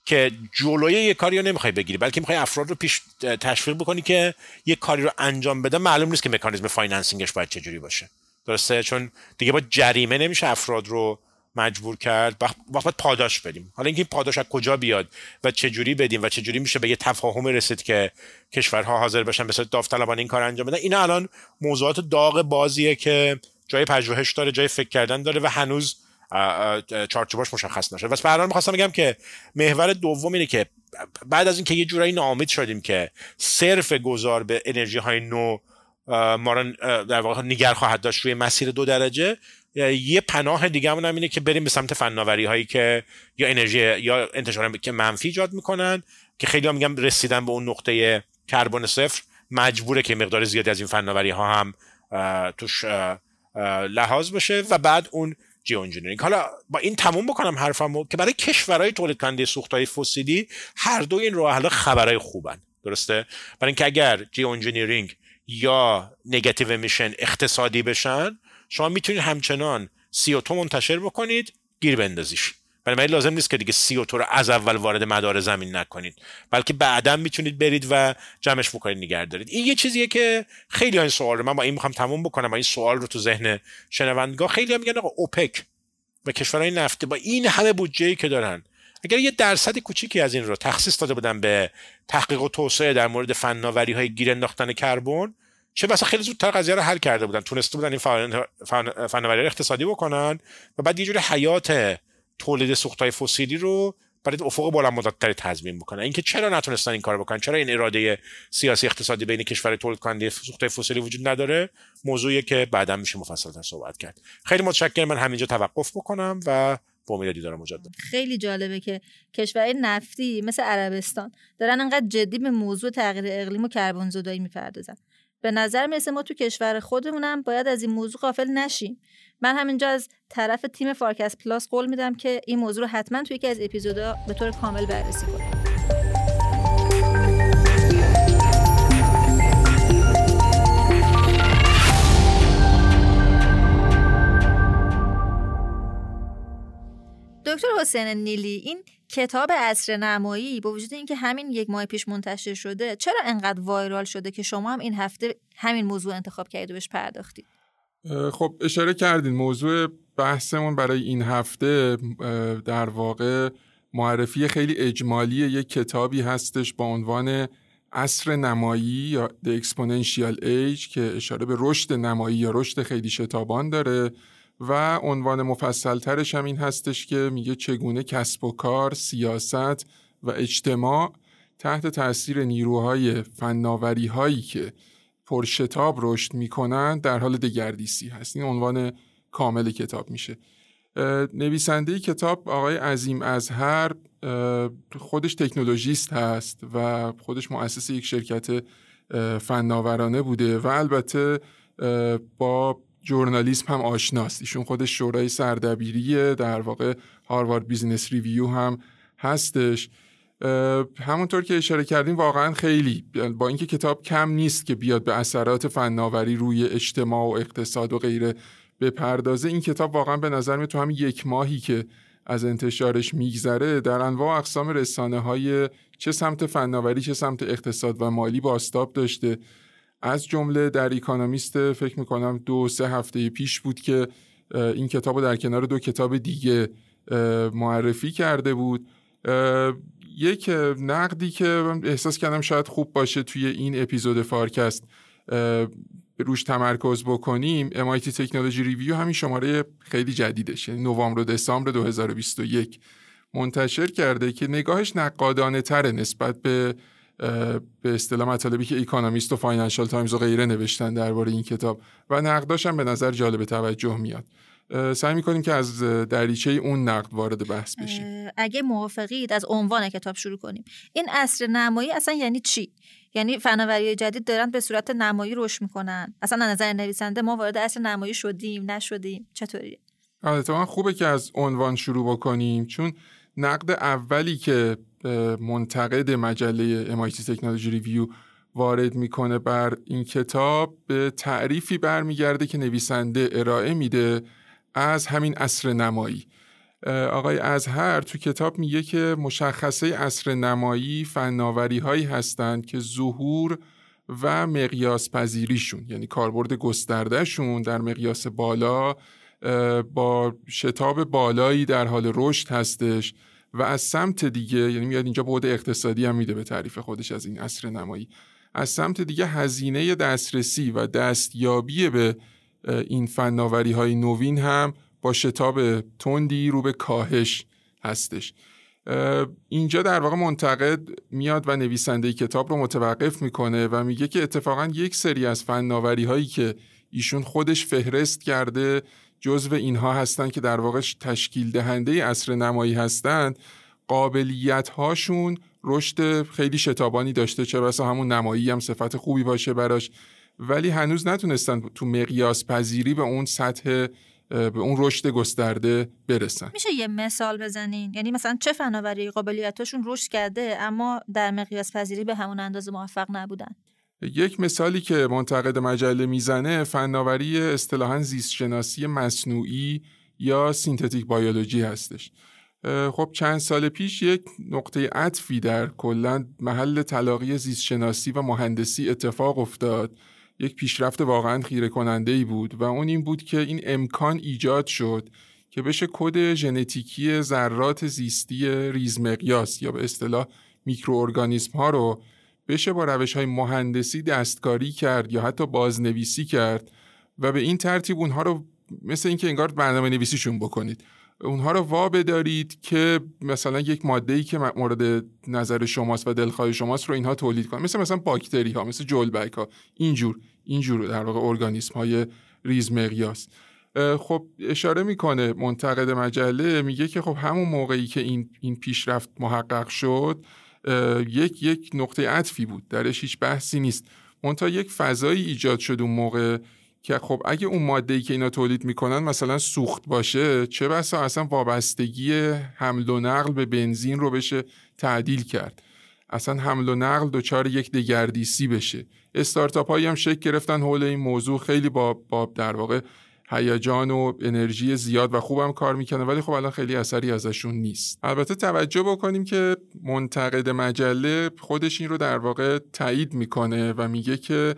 که جلوی یه کاری رو نمی‌خوای بگیری بلکه می‌خوای افراد رو پیش تشویق بکنی که یه کاری رو انجام بده معلوم نیست که مکانیزم financing ش باید چجوری باشه. درسته؟ چون دیگه با جریمه نمیشه افراد رو مجبور کرد وقت پاداش بدیم. حالا اینکه پاداش از کجا بیاد و چه جوری بدیم و چه جوری میشه به یه تفاهم رسید که کشورها حاضر باشن به صورت داوطلبانه این کار انجام بدن. اینا الان موضوعات داغ بازیه که جای پژوهش داره جای فکر کردن داره و هنوز چارچوباش مشخص نشده. بس به می‌خواستم بگم که محور دوم اینه که بعد از اینکه یه جورایی ناامید شدیم که صرف گذار به انرژی های نو ما در واقع نگر خواهد داشت روی مسیر دو درجه یه پناه دیگه هم اینه که بریم به سمت فناوری هایی که یا انرژی یا انتشار که منفی ایجاد می‌کنن که خیلی هم میگم رسیدن به اون نقطه کربن صفر. مجبوره که مقدار زیادی از این فناوری ها هم توش لحاظ بشه و بعد اون geoengineering. حالا با این تموم بکنم حرفمو که برای کشورهای تولید کننده سوختهای فسیلی هر دو این راه حالا خبرهای خوبن. درسته؟ برای اینکه اگر geoengineering یا نگاتیو میشن اقتصادی بشن شما می‌تونید همچنان CO2 منتشر بکنید گیر بندازیش. برای لازم نیست که دیگه CO2 رو از اول وارد مدار زمین نکنید. بلکه بعدا می‌تونید برید و جمعش بکنید نگه دارید. این یه چیزیه که خیلی این سوال رو من با این می‌خوام تموم بکنم این سوال رو تو ذهن شنوندگاه خیلی هم میگن آقا اوپک و کشورهای نفتی با این همه بودجه که دارن اگر یه درصد کوچیکی از این رو تخصیص داده بودن به تحقیق و توسعه در مورد فناوری های گیر انداختن کربن چه بسا خیلی زودتر قضیه رو حل کرده بودن. تونسته بودن این فناوری اقتصادی بکنن و بعد یه جوری حیات تولید سوختهای فسیلی رو برای افق بلند مدتتری تضمین بکنن. اینکه چرا نتونستن این کار بکنن؟ چرا این اراده سیاسی اقتصادی بین کشور تولید کننده سوختهای فسیلی وجود نداره؟ موضوعی که بعدا میشه مفصلتر صحبت کرد. خیلی متشکرم. من همینجا توقف بکنم و با امید دیدار مجدد. خیلی جالبه که کشورهای نفتی مثل عربستان دارن انقدر جدی به موضوع تغییر اقلیم و کربن زدایی می‌پردازن. به نظر می‌رسه ما تو کشور خودمونم باید از این موضوع غافل نشیم. من همینجا از طرف تیم فارکس پلاس قول میدم که این موضوع رو حتما توی یکی از اپیزودا به طور کامل بررسی کنیم. دکتر حسین نیلی این کتاب اصر نمایی با وجود اینکه همین یک ماه پیش منتشر شده چرا انقدر وایرال شده که شما هم این هفته همین موضوع انتخاب کردید و بهش پرداختید؟ خب اشاره کردین موضوع بحثمون برای این هفته در واقع معرفی خیلی اجمالی یک کتابی هستش با عنوان اصر نمایی یا The Exponential Age که اشاره به رشد نمایی یا رشد خیلی شتابان داره. و عنوان مفصل ترش هم این هستش که میگه چگونه کسب و کار، سیاست و اجتماع تحت تاثیر نیروهای فناوری هایی که پرشتاب رشد می‌کنن در حال دگردیسی هست. این عنوان کامل کتاب میشه. نویسنده کتاب آقای عظیم ازهر خودش تکنولوژیست هست و خودش مؤسس یک شرکت فناورانه بوده و البته با journalism هم آشناست. ایشون خودش شورای سردبیری در واقع Harvard Business Review هم هستش. همونطور که اشاره کردیم واقعا خیلی با اینکه کتاب کم نیست که بیاد به اثرات فناوری روی اجتماع و اقتصاد و غیره بپردازه این کتاب واقعا به نظر می تو همین یک ماهی که از انتشارش میگذره در انواع اقسام رسانه های چه سمت فناوری چه سمت اقتصاد و مالی بازتاب داشته. از جمله در Economist فکر می‌کنم دو سه هفته پیش بود که این کتاب رو در کنار دو کتاب دیگه معرفی کرده بود. یک نقدی که احساس کردم شاید خوب باشه توی این اپیزود فارکست روش تمرکز بکنیم. MIT Technology Review همین شماره خیلی جدیدش یعنی نوامبر و دسامبر 2021 منتشر کرده که نگاهش نقادانه تره نسبت به به اصطلاح مطالبی که Economist و Financial Times و غیره نوشتن درباره این کتاب و نقداش هم به نظر جالب توجه میاد. سعی می‌کنیم که از دریچه اون نقد وارد بحث بشیم. اگه موافقید از عنوان کتاب شروع کنیم. این عصر نمایی اصلا یعنی چی؟ یعنی فناوری جدید دارن به صورت نمایی رشد می‌کنن. اصلا نظر نویسنده ما وارد عصر نمایی شدیم نشدیم. چطوریه من خوبه که از عنوان شروع بکنیم چون نقد اولی که منتقد مجله MIT تکنولوژی ریویو وارد می‌کنه بر این کتاب به تعریفی برمیگرده که نویسنده ارائه میده از همین اصر نمایی. آقای ازهر تو کتاب میگه که مشخصه اصر نمایی فناوری هایی هستند که ظهور و مقیاس پذیریشون یعنی کاربرد گستردهشون در مقیاس بالا با شتاب بالایی در حال رشد هستش. و از سمت دیگه یعنی میاد اینجا بعد اقتصادی هم میده به تعریف خودش از این اصر نمایی. از سمت دیگه هزینه دسترسی و دستیابی به این فناوری های نوین هم با شتاب تندی رو به کاهش هستش. اینجا در واقع منتقد میاد و نویسنده کتاب رو متوقف می‌کنه و میگه که اتفاقا یک سری از فناوری هایی که ایشون خودش فهرست کرده جزو اینها هستند که در واقع تشکیل دهنده اصر نمایی هستند قابلیت هاشون رشد خیلی شتابانی داشته چه بسا همون نمایی هم صفت خوبی باشه براش. ولی هنوز نتونستن تو مقیاس پذیری به اون سطح به اون رشد گسترده برسن. میشه یه مثال بزنین؟ یعنی مثلا چه فناوری قابلیتاشون رشد کرده اما در مقیاس پذیری به همون اندازه موفق نبودن؟ یک مثالی که منتقد مجله می‌زنه فناوری اصطلاحا زیست شناسی مصنوعی یا synthetic biology هستش. خب چند سال پیش یک نقطه عطفی در کلا محل تلاقی زیست شناسی و مهندسی اتفاق افتاد. یک پیشرفت واقعا خیره کننده ای بود و اون این بود که این امکان ایجاد شد که بشه کد ژنتیکی ذرات زیستی ریزمقیاس یا به اصطلاح میکروارگانیسم ها رو بشه با روش های مهندسی دستکاری کرد یا حتی بازنویسی کرد و به این ترتیب اونها رو مثل اینکه انگار برنامه نویسیشون بکنید. اونها رو وا بدارید که مثلا یک ماده ای که مورد نظر شماست و دلخواه شماست رو اینها تولید کنن. مثل مثلا باکتری ها مثل جولبک ها اینجور اینجور در واقع ارگانیسم های ریز مقیاس. خب اشاره می‌کنه منتقد مجله میگه که خب همون موقعی که این این پیشرفت محقق شد یک یک نقطه عطفی بود. درش هیچ بحثی نیست. منتها یک فضایی ایجاد شد اون موقع که خب اگه اون ماده ای که اینا تولید می‌کنن مثلا سوخت باشه چه بسا اصلا وابستگی حمل و نقل به بنزین رو بشه تعدیل کرد. اصلا حمل و نقل دچار یک دگردیسی بشه. استارتاپ هایی هم شکل گرفتن حول این موضوع. خیلی با, با در واقع هیجان و انرژی زیاد و خوبم کار می‌کنه ولی خب الان خیلی اثری ازشون نیست. البته توجه بکنیم که منتقد مجله خودش این رو در واقع تایید می‌کنه و میگه که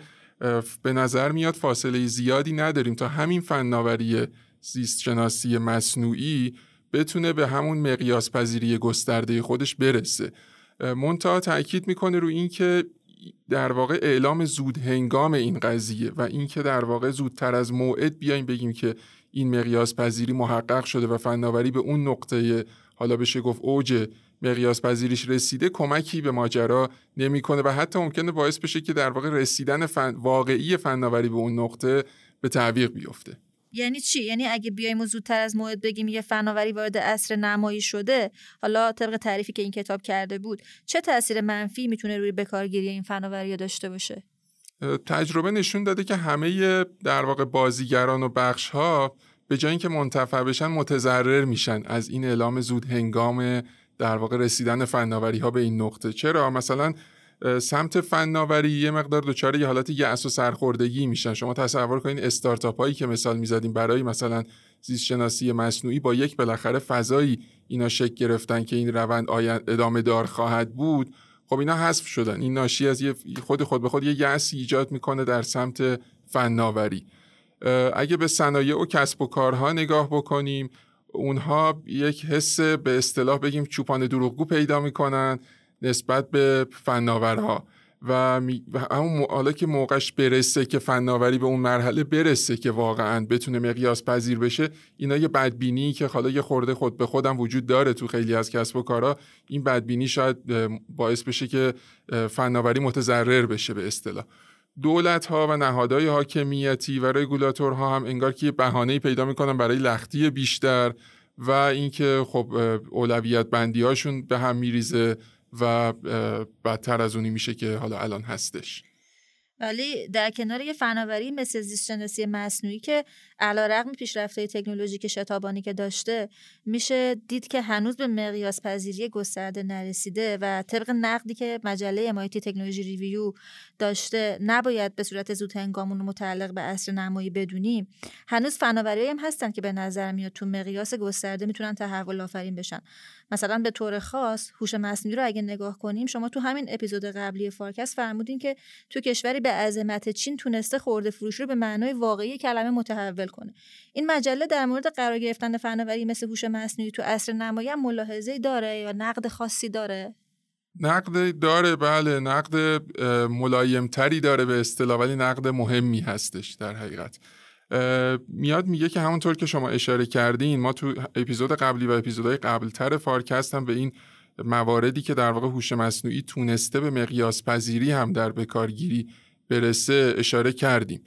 به نظر میاد فاصله زیادی نداریم تا همین فناوری زیست شناسی مصنوعی بتونه به همون مقیاس پذیری گسترده خودش برسه. منتها تاکید می‌کنه رو اینکه در واقع اعلام زود هنگام این قضیه و اینکه در واقع زودتر از موعد بیایم بگیم که این مقیاس پذیری محقق شده و فناوری به اون نقطه حالا بشه گفت اوج مقیاس پذیریش رسیده کمکی به ماجرا نمی‌کنه و حتی ممکنه باعث بشه که در واقع رسیدن فن... واقعی فناوری به اون نقطه به تعویق بیفته. یعنی چی؟ یعنی اگه بیایم زودتر از موعد بگیم یه فناوری وارد عصر نمایی شده حالا طبق تعریفی که این کتاب کرده بود چه تاثیر منفی می‌تونه روی بکارگیری این فناوری داشته باشه؟ تجربه نشون داده که همه در واقع بازیگران و بخش ها به جای اینکه منتفع بشن متضرر میشن از این اعلام زود هنگام در واقع رسیدن فناوری ها به این نقطه. چرا؟ مثلا سمت فناوری یه مقدار دچار یه حالت یأس و سرخوردگی میشن. شما تصور کنید استارتاپ هایی که مثال می‌زدیم برای مثلا زیست شناسی مصنوعی با یک بالاخره فضایی اینا شکل گرفتن که این روند ادامه دار خواهد بود خب اینا حذف شدن. این ناشی از یه خود خود به خود یه یأسی ایجاد می‌کنه در سمت فناوری. اگه به صنایع و کسب و کارها نگاه بکنیم اونها یک حس به اصطلاح بگیم چوپان دروغگو پیدا می‌کنن. نسبت به فناورها و. همون حالا که موقعش برسه که فناوری به اون مرحله برسه که واقعا بتونه مقیاس پذیر بشه اینا یه بدبینی که حالا یه خورده خود به خودم وجود داره تو خیلی از کسب و کارا این بدبینی شاید باعث بشه که فناوری متضرر بشه به اصطلاح دولت ها و نهادهای حاکمیتی و رگولاتورها هم انگار که بهانه پیدا می‌کنن برای لختی بیشتر و اینکه خب اولویت بندی هاشون به هم میریزه و بدتر از اونی میشه که حالا الان هستش. ولی در کنار یه فناوری مثل زیست شناسی مصنوعی که علیرغم پیشرفته تکنولوژیک شتابانی که داشته میشه دید که هنوز به مقیاس پذیری گسترده نرسیده و طبق نقدی که مجله MIT تکنولوژی ریویو داشته نباید به صورت زود هنگامون متعلق به اصر نمایی بدونیم. هنوز فناوری هم هستن که به نظر میاد تو مقیاس گسترده می‌تونن تحول آفرین بشن. مثلا به طور خاص هوش مصنوعی رو اگه نگاه کنیم شما تو همین اپیزود قبلی فارکست فرمودین که تو کشوری به عظمت چین تونسته خورده فروشی رو به معنای واقعی کلمه متحول کنه. این مجله در مورد قرار گرفتن فناوری مثل هوش مصنوعی تو عصر نمایی هم ملاحظه داره یا نقد خاصی داره؟ نقد داره بله. نقد ملایمتری داره به اصطلاح ولی نقد مهمی هستش در حقیقت. میاد میگه که همونطور که شما اشاره کردین ما تو اپیزود قبلی و اپیزودهای قبلتر فارکست هم به این مواردی که در واقع هوش مصنوعی تونسته به مقیاس پذیری هم در بکارگیری برسه اشاره کردیم.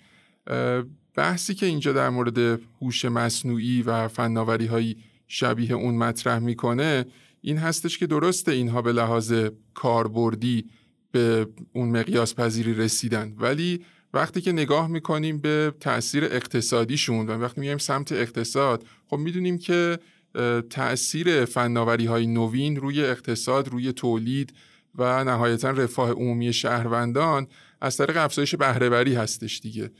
بحثی که اینجا در مورد هوش مصنوعی و فناوری های شبیه اون مطرح می‌کنه این هستش که درسته اینها به لحاظ کاربردی به اون مقیاس پذیری رسیدن ولی وقتی که نگاه می‌کنیم به تاثیر اقتصادیشون و وقتی میگیم سمت اقتصاد خب می‌دونیم که تاثیر فناوری های نوین روی اقتصاد روی تولید و نهایتا رفاه عمومی شهروندان از طریق افزایش بهرهوری هستش دیگه.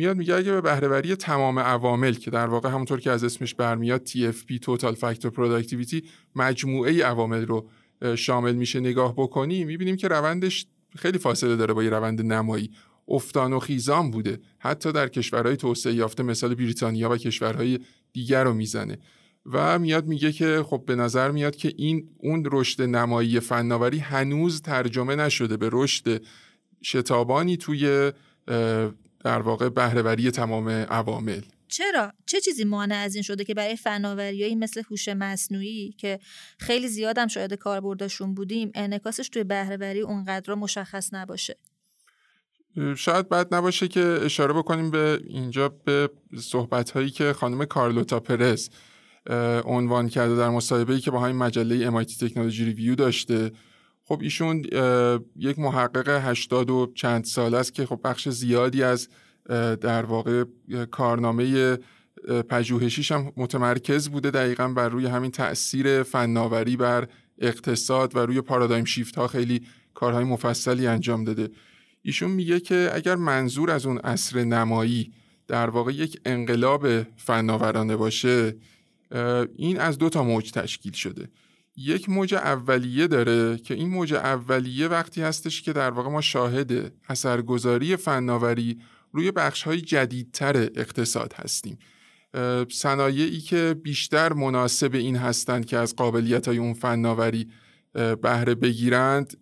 میاد میگه اگه به بهرهوری تمام عوامل که در واقع همونطور که از اسمش برمیاد TFP Total Factor Productivity مجموعه عوامل رو شامل میشه نگاه بکنی می‌بینیم که روندش خیلی فاصله داره با یه روند نمایی. افتان و خیزان بوده. حتی در کشورهای توسعه یافته مثال بریتانیا و کشورهای دیگر رو می‌زنه. و میاد میگه که خب به نظر میاد که این اون رشد نمایی فناوری هنوز ترجمه نشده به رشد شتابانی توی در واقع بهرهوری تمام عوامل. چرا؟ چه چیزی مانع از این شده که برای فناوریایی مثل هوش مصنوعی که خیلی زیادم شاید کاربردشون بودیم انعکاسش توی بهرهوری اونقدر مشخص نباشه؟ شاید بد نباشه که اشاره بکنیم به اینجا به صحبت هایی که خانم کارلوتا پرز عنوان کرده در مصاحبه‌ای که با همین مجله MIT تکنولوژی ریویو داشته. خب ایشون یک محقق هشتاد و چند سال است که خب بخش زیادی از در واقع کارنامه پژوهشیش هم متمرکز بوده دقیقا بر روی همین تاثیر فناوری بر اقتصاد و روی پارادایم شیفت ها خیلی کارهای مفصلی انجام داده. ایشون میگه که اگر منظور از اون اصر نمایی در واقع یک انقلاب فناورانه باشه این از دو تا موج تشکیل شده. یک موج اولیه داره که این موج اولیه وقتی هستش که در واقع ما شاهد اثرگذاری فناوری روی بخش های جدیدتر اقتصاد هستیم. صنایعی که بیشتر مناسب این هستند که از قابلیت های اون فناوری بهره بگیرند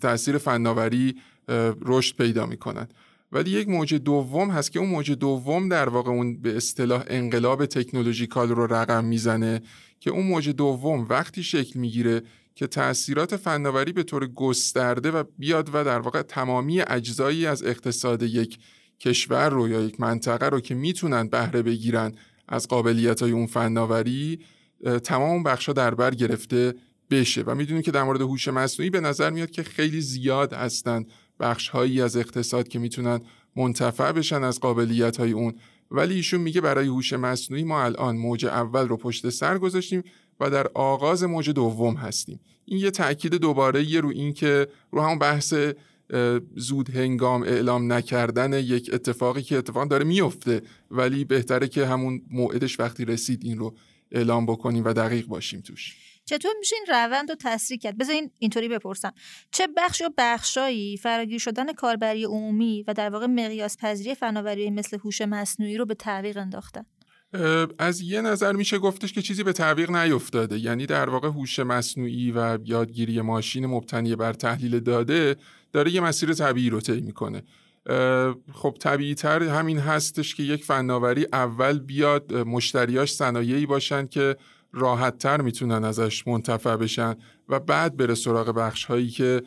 تاثیر فناوری رشد پیدا می‌کنند. ولی یک موج دوم هست که اون موج دوم در واقع اون به اصطلاح انقلاب تکنولوژیکال رو رقم می‌زنه که اون موج دوم وقتی شکل می‌گیره که تاثیرات فناوری به طور گسترده و بیاد و در واقع تمامی اجزایی از اقتصاد یک کشور رو یا یک منطقه رو که می‌تونن بهره بگیرن از قابلیت های اون فناوری تمام اون بخشا در بر گرفته بشه. و می‌دونیم که در مورد هوش مصنوعی به نظر میاد که خیلی زیاد هستند بخش هایی از اقتصاد که می‌تونن منتفع بشن از قابلیت های اون. ولی ایشون میگه برای هوش مصنوعی ما الان موج اول رو پشت سر گذاشتیم و در آغاز موج دوم هستیم. این یه تاکید دوباره یه رو این که رو همون بحث زود هنگام اعلام نکردن یک اتفاقی که اتفاق داره میفته ولی بهتره که همون موعدش وقتی رسید این رو اعلام بکنیم و دقیق باشیم توش. چطور میشه این روند رو تسریع کرد؟ بذارین اینطوری بپرسم. چه بخش یا بخشایی فراگیر شدن کاربری عمومی و در واقع مقیاس پذیری فناوری مثل هوش مصنوعی رو به تعویق انداختن؟ از یه نظر میشه گفتش که چیزی به تعویق نیفتاده. یعنی در واقع هوش مصنوعی و یادگیری ماشین مبتنی بر تحلیل داده داره یه مسیر طبیعی رو طی می‌کنه. خب طبیعی تر همین هستش که یک فناوری اول بیاد مشتریاش صنایعی باشن که راحت تر می‌تونن ازش منتفع بشن و بعد بره سراغ بخش هایی که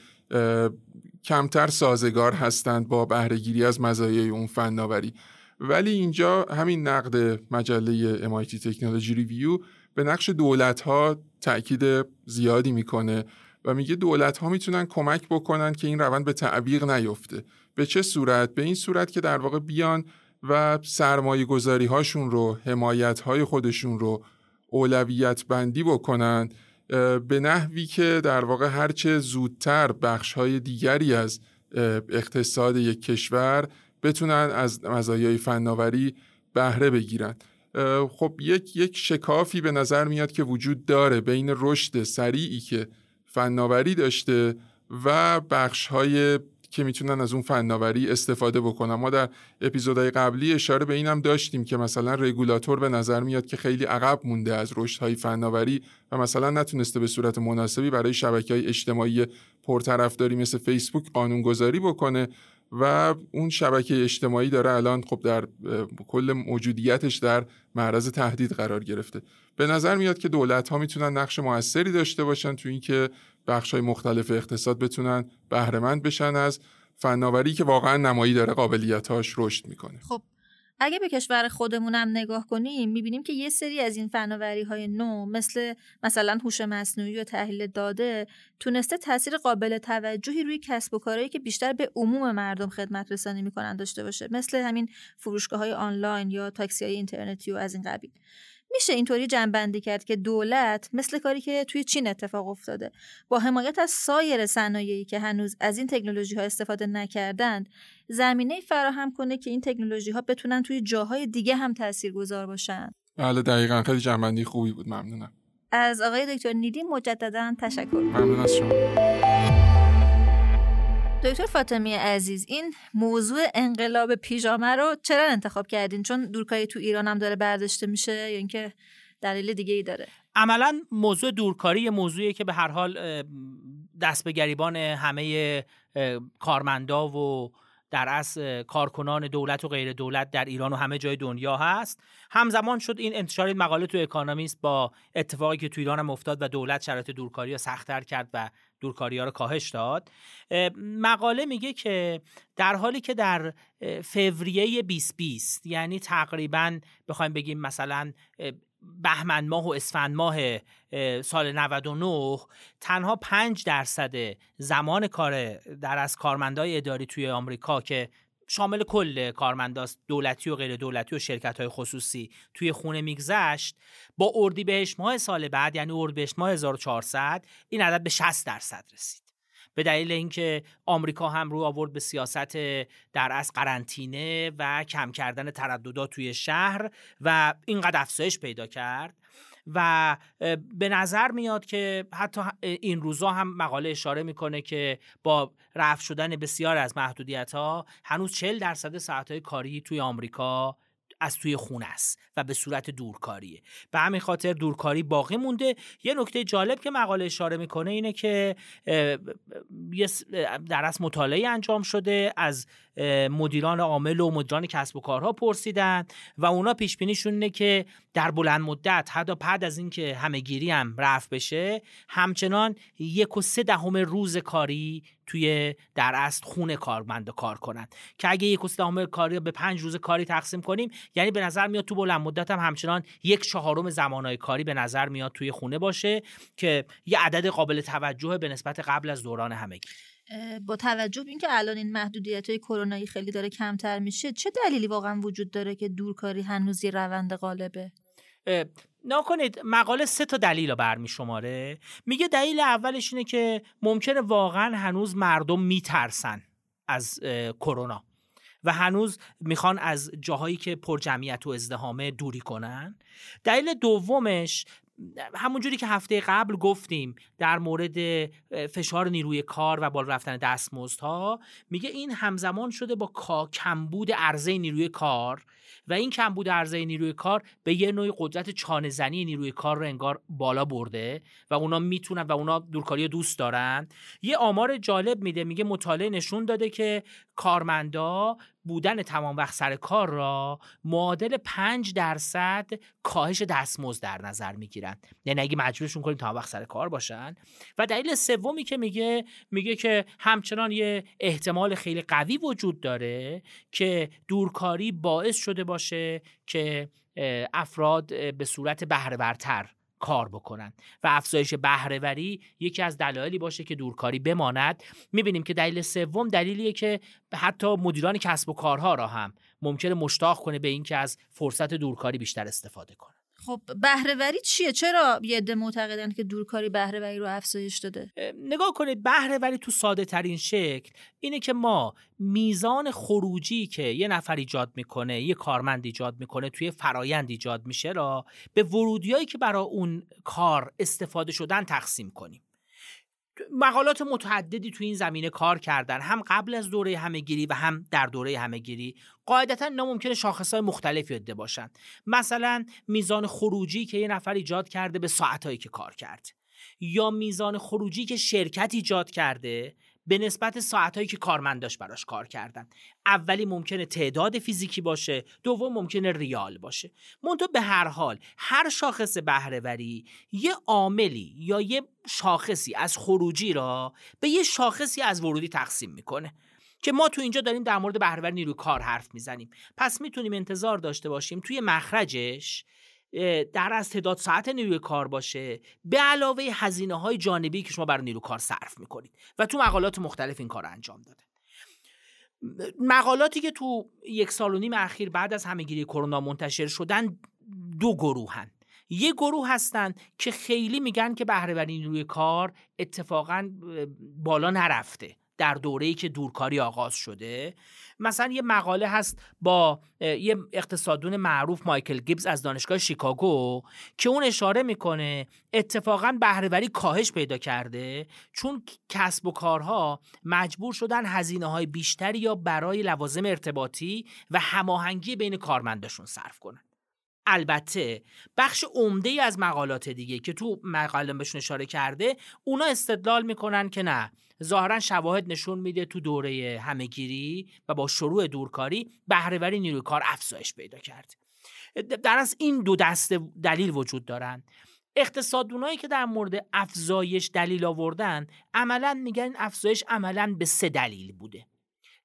کمتر سازگار هستند با بهرهگیری از مزایای اون فناوری. ولی اینجا همین نقد مجله MIT تکنولوژی ریویو به نقش دولت ها تاکید زیادی می‌کنه و میگه دولت ها می‌تونن کمک بکنن که این روند به تعویق نیفته. به چه صورت؟ به این صورت که در واقع بیان و سرمایه گذاری هاشون رو حمایت های خودشون رو اولویت بندی بکنن به نحوی که در واقع هرچه زودتر بخش های دیگری از اقتصاد یک کشور بتونن از مزایای فناوری بهره بگیرن. خب یک یک شکافی به نظر میاد که وجود داره بین رشد سریعی که فناوری داشته و بخش های که می‌تونن از اون فناوری استفاده بکنن. ما در اپیزودهای قبلی اشاره به اینم داشتیم که مثلا رگولاتور به نظر میاد که خیلی عقب مونده از رشدهای فناوری و مثلا نتونسته به صورت مناسبی برای شبکه های اجتماعی پرطرفداری مثل فیسبوک قانونگذاری بکنه و اون شبکه اجتماعی داره الان خب در کل موجودیتش در معرض تهدید قرار گرفته. به نظر میاد که دولت ها می‌تونن نقش موثری داشته باشن تو اینکه بخش های مختلف اقتصاد بتونن بهرهمند بشن از فناوری که واقعا نمایی داره قابلیتاش رشد می‌کنه. خب اگه به کشور خودمونم نگاه کنیم می‌بینیم که یه سری از این فناوری های نو مثل مثلا هوش مصنوعی و تحلیل داده تونسته تاثیر قابل توجهی روی کسب و کارهایی که بیشتر به عموم مردم خدمت رسانی می‌کنن داشته باشه مثل همین فروشگاه های آنلاین یا تاکسی های اینترنتی و از این قبیل. میشه اینطوری جنبندی کرد که دولت مثل کاری که توی چین اتفاق افتاده. با حمایت از سایر صنایعی که هنوز از این تکنولوژی ها استفاده نکردند زمینه فراهم کنه که این تکنولوژی ها بتونن توی جاهای دیگه هم تاثیرگذار باشن. بله دقیقا. خیلی جنبندی خوبی بود. ممنونم. از آقای دکتر نیدی مجددا تشکر. ممنون از شما. دکتر فاطمی عزیز این موضوع انقلاب پیژامه رو چرا انتخاب کردین؟ چون دورکاری تو ایران هم داره برداشته میشه یا اینکه دلیل دیگه ای داره؟ عملا موضوع دورکاری یه موضوعیه که به هر حال دست به گریبان همه کارمندا و در اصل کارکنان دولت و غیر دولت در ایران و همه جای دنیا هست. همزمان شد این انتشار این مقاله تو اکانومیست با اتفاقی که تو ایران هم افتاد و دولت شرایط دورکاری رو سختتر کرد و دورکاری ها رو کاهش داد. مقاله میگه که در حالی که در فوریه 2020 یعنی تقریبا بخوایم بگیم مثلا بهمن ماه و اسفند ماه سال 99 تنها 5 درصد زمان کار در از کارمندای اداری توی آمریکا که شامل کل کارمنداست دولتی و غیر دولتی و شرکت های خصوصی توی خونه میگذشت با اردیبهشت ماه سال بعد یعنی اردیبهشت ماه 1400 این عدد به 60 درصد رسید. به دلیل اینکه آمریکا هم رو آورد به سیاست در از قرنطینه و کم کردن ترددات توی شهر و اینقدر افزایش پیدا کرد و به نظر میاد که حتی این روزا هم مقاله اشاره می‌کنه که با رفع شدن بسیار از محدودیت ها هنوز 40 درصد ساعت های کاری توی آمریکا از توی خونه است و به صورت دورکاریه. به همین خاطر دورکاری باقی مونده. یه نکته جالب که مقاله اشاره می‌کنه اینه که در از مطالعه انجام شده. از مدیران عامل و مدیران کسب و کارها پرسیدن و اونا پیش بینیشون اینه که در بلند مدت حتی بعد از اینکه همهگیری هم رفت بشه همچنان یک و سه دهم روز کاری توی در اصل خونه کارمند کار کنند که اگه یک دهم کاری به پنج روز کاری تقسیم کنیم یعنی به نظر میاد تو بلند مدت هم همچنان یک چهارم زمانهای کاری به نظر میاد توی خونه باشه که یه عدد قابل توجه به نسبت قبل از دوران همگی. با توجه به اینکه الان این محدودیت های کرونایی خیلی داره کمتر میشه چه دلیلی واقعا وجود داره که دورکاری هنوز یه روند غالبه؟ نکنید مقاله سه تا دلیل رو برمی شماره میگه دلیل اولش اینه که ممکنه واقعا هنوز مردم میترسن از کرونا و هنوز می‌خوان از جاهایی که پر جمعیت و ازدهامه دوری کنن. دلیل دومش همونجوری که هفته قبل گفتیم در مورد فشار نیروی کار و بالا رفتن دستمزدها میگه این همزمان شده با کمبود عرضه نیروی کار و این کمبود عرضه نیروی کار به یه نوع قدرت چانه زنی نیروی کار رو انگار بالا برده و اونا می‌تونن و اونا دورکاری دوست دارن. یه آمار جالب میده میگه مطالعه نشون داده که کارمندا بودن تمام وقت سر کار را معادل 5 درصد کاهش دستمزد در نظر می‌گیرن. یعنی اگه مجبورشون کنیم تمام وقت سر کار باشن. و دلیل سومی که میگه میگه که همچنان یه احتمال خیلی قوی وجود داره که دورکاری باعث شده باشه که افراد به صورت بهرهورتر کار بکنن. و افزایش بهرهوری یکی از دلایلی باشه که دورکاری بماند. می‌بینیم که دلیل سوم دلیلیه که حتی مدیران کسب و کارها را هم ممکنه مشتاق کنه به اینکه از فرصت دورکاری بیشتر استفاده کنه خب بهرهوری چیه؟ چرا یه عده معتقدن که دورکاری بهرهوری رو افزایش داده؟ نگاه کنید بهرهوری تو ساده ترین شکل اینه که ما میزان خروجی که یه نفر ایجاد می‌کنه یه کارمند ایجاد می‌کنه توی فرایند ایجاد میشه را به ورودیایی که برای اون کار استفاده شدن تقسیم کنیم. مقالات متعددی تو این زمینه کار کردن. هم قبل از دوره همهگیری و هم در دوره همهگیری. قاعدتا اینا ممکنه شاخصهای مختلفی داده باشن. مثلا میزان خروجی که یه نفر ایجاد کرده به ساعتهایی که کار کرد. یا میزان خروجی که شرکت ایجاد کرده به نسبت ساعتهایی که کارمنداش براش کار کردن. اولی ممکنه تعداد فیزیکی باشه دوم ممکنه ریال باشه. منتها به هر حال هر شاخص بهرهوری یه عاملی یا یه شاخصی از خروجی را به یه شاخصی از ورودی تقسیم می‌کنه که ما تو اینجا داریم در مورد بهرهوری نیروی کار حرف می‌زنیم. پس می‌تونیم انتظار داشته باشیم توی مخرجش در از تعداد ساعت نیروی کار باشه. به علاوه هزینه های جانبی که شما برای نیروی کار صرف می‌کنید و تو مقالات مختلف این کار انجام داده مقالاتی که تو یک سال و نیم اخیر بعد از همهگیری کرونا منتشر شدن دو گروهن. یه گروه هستن که خیلی میگن که بهرهوری نیروی کار اتفاقا بالا نرفته. در دوره‌ای که دورکاری آغاز شده. مثلا یه مقاله هست با یه اقتصادون معروف مایکل گیبز از دانشگاه شیکاگو که اون اشاره می‌کنه اتفاقا بهرهوری کاهش پیدا کرده چون کسب و کارها مجبور شدن هزینه های بیشتری یا برای لوازم ارتباطی و هماهنگی بین کارمنداشون صرف کنن. البته بخش عمده ای از مقالات دیگه که تو مقاله بهشون اشاره کرده اونا استدلال می‌کنن که نه ظاهرا شواهد نشون میده تو دوره همهگیری و با شروع دورکاری بهرهوری نیروی کار افزایش پیدا کرد. در از این دو دسته دلیل وجود دارن. اقتصادونایی که در مورد افزایش دلیل آوردن عملا میگن این افزایش عملا به سه دلیل بوده.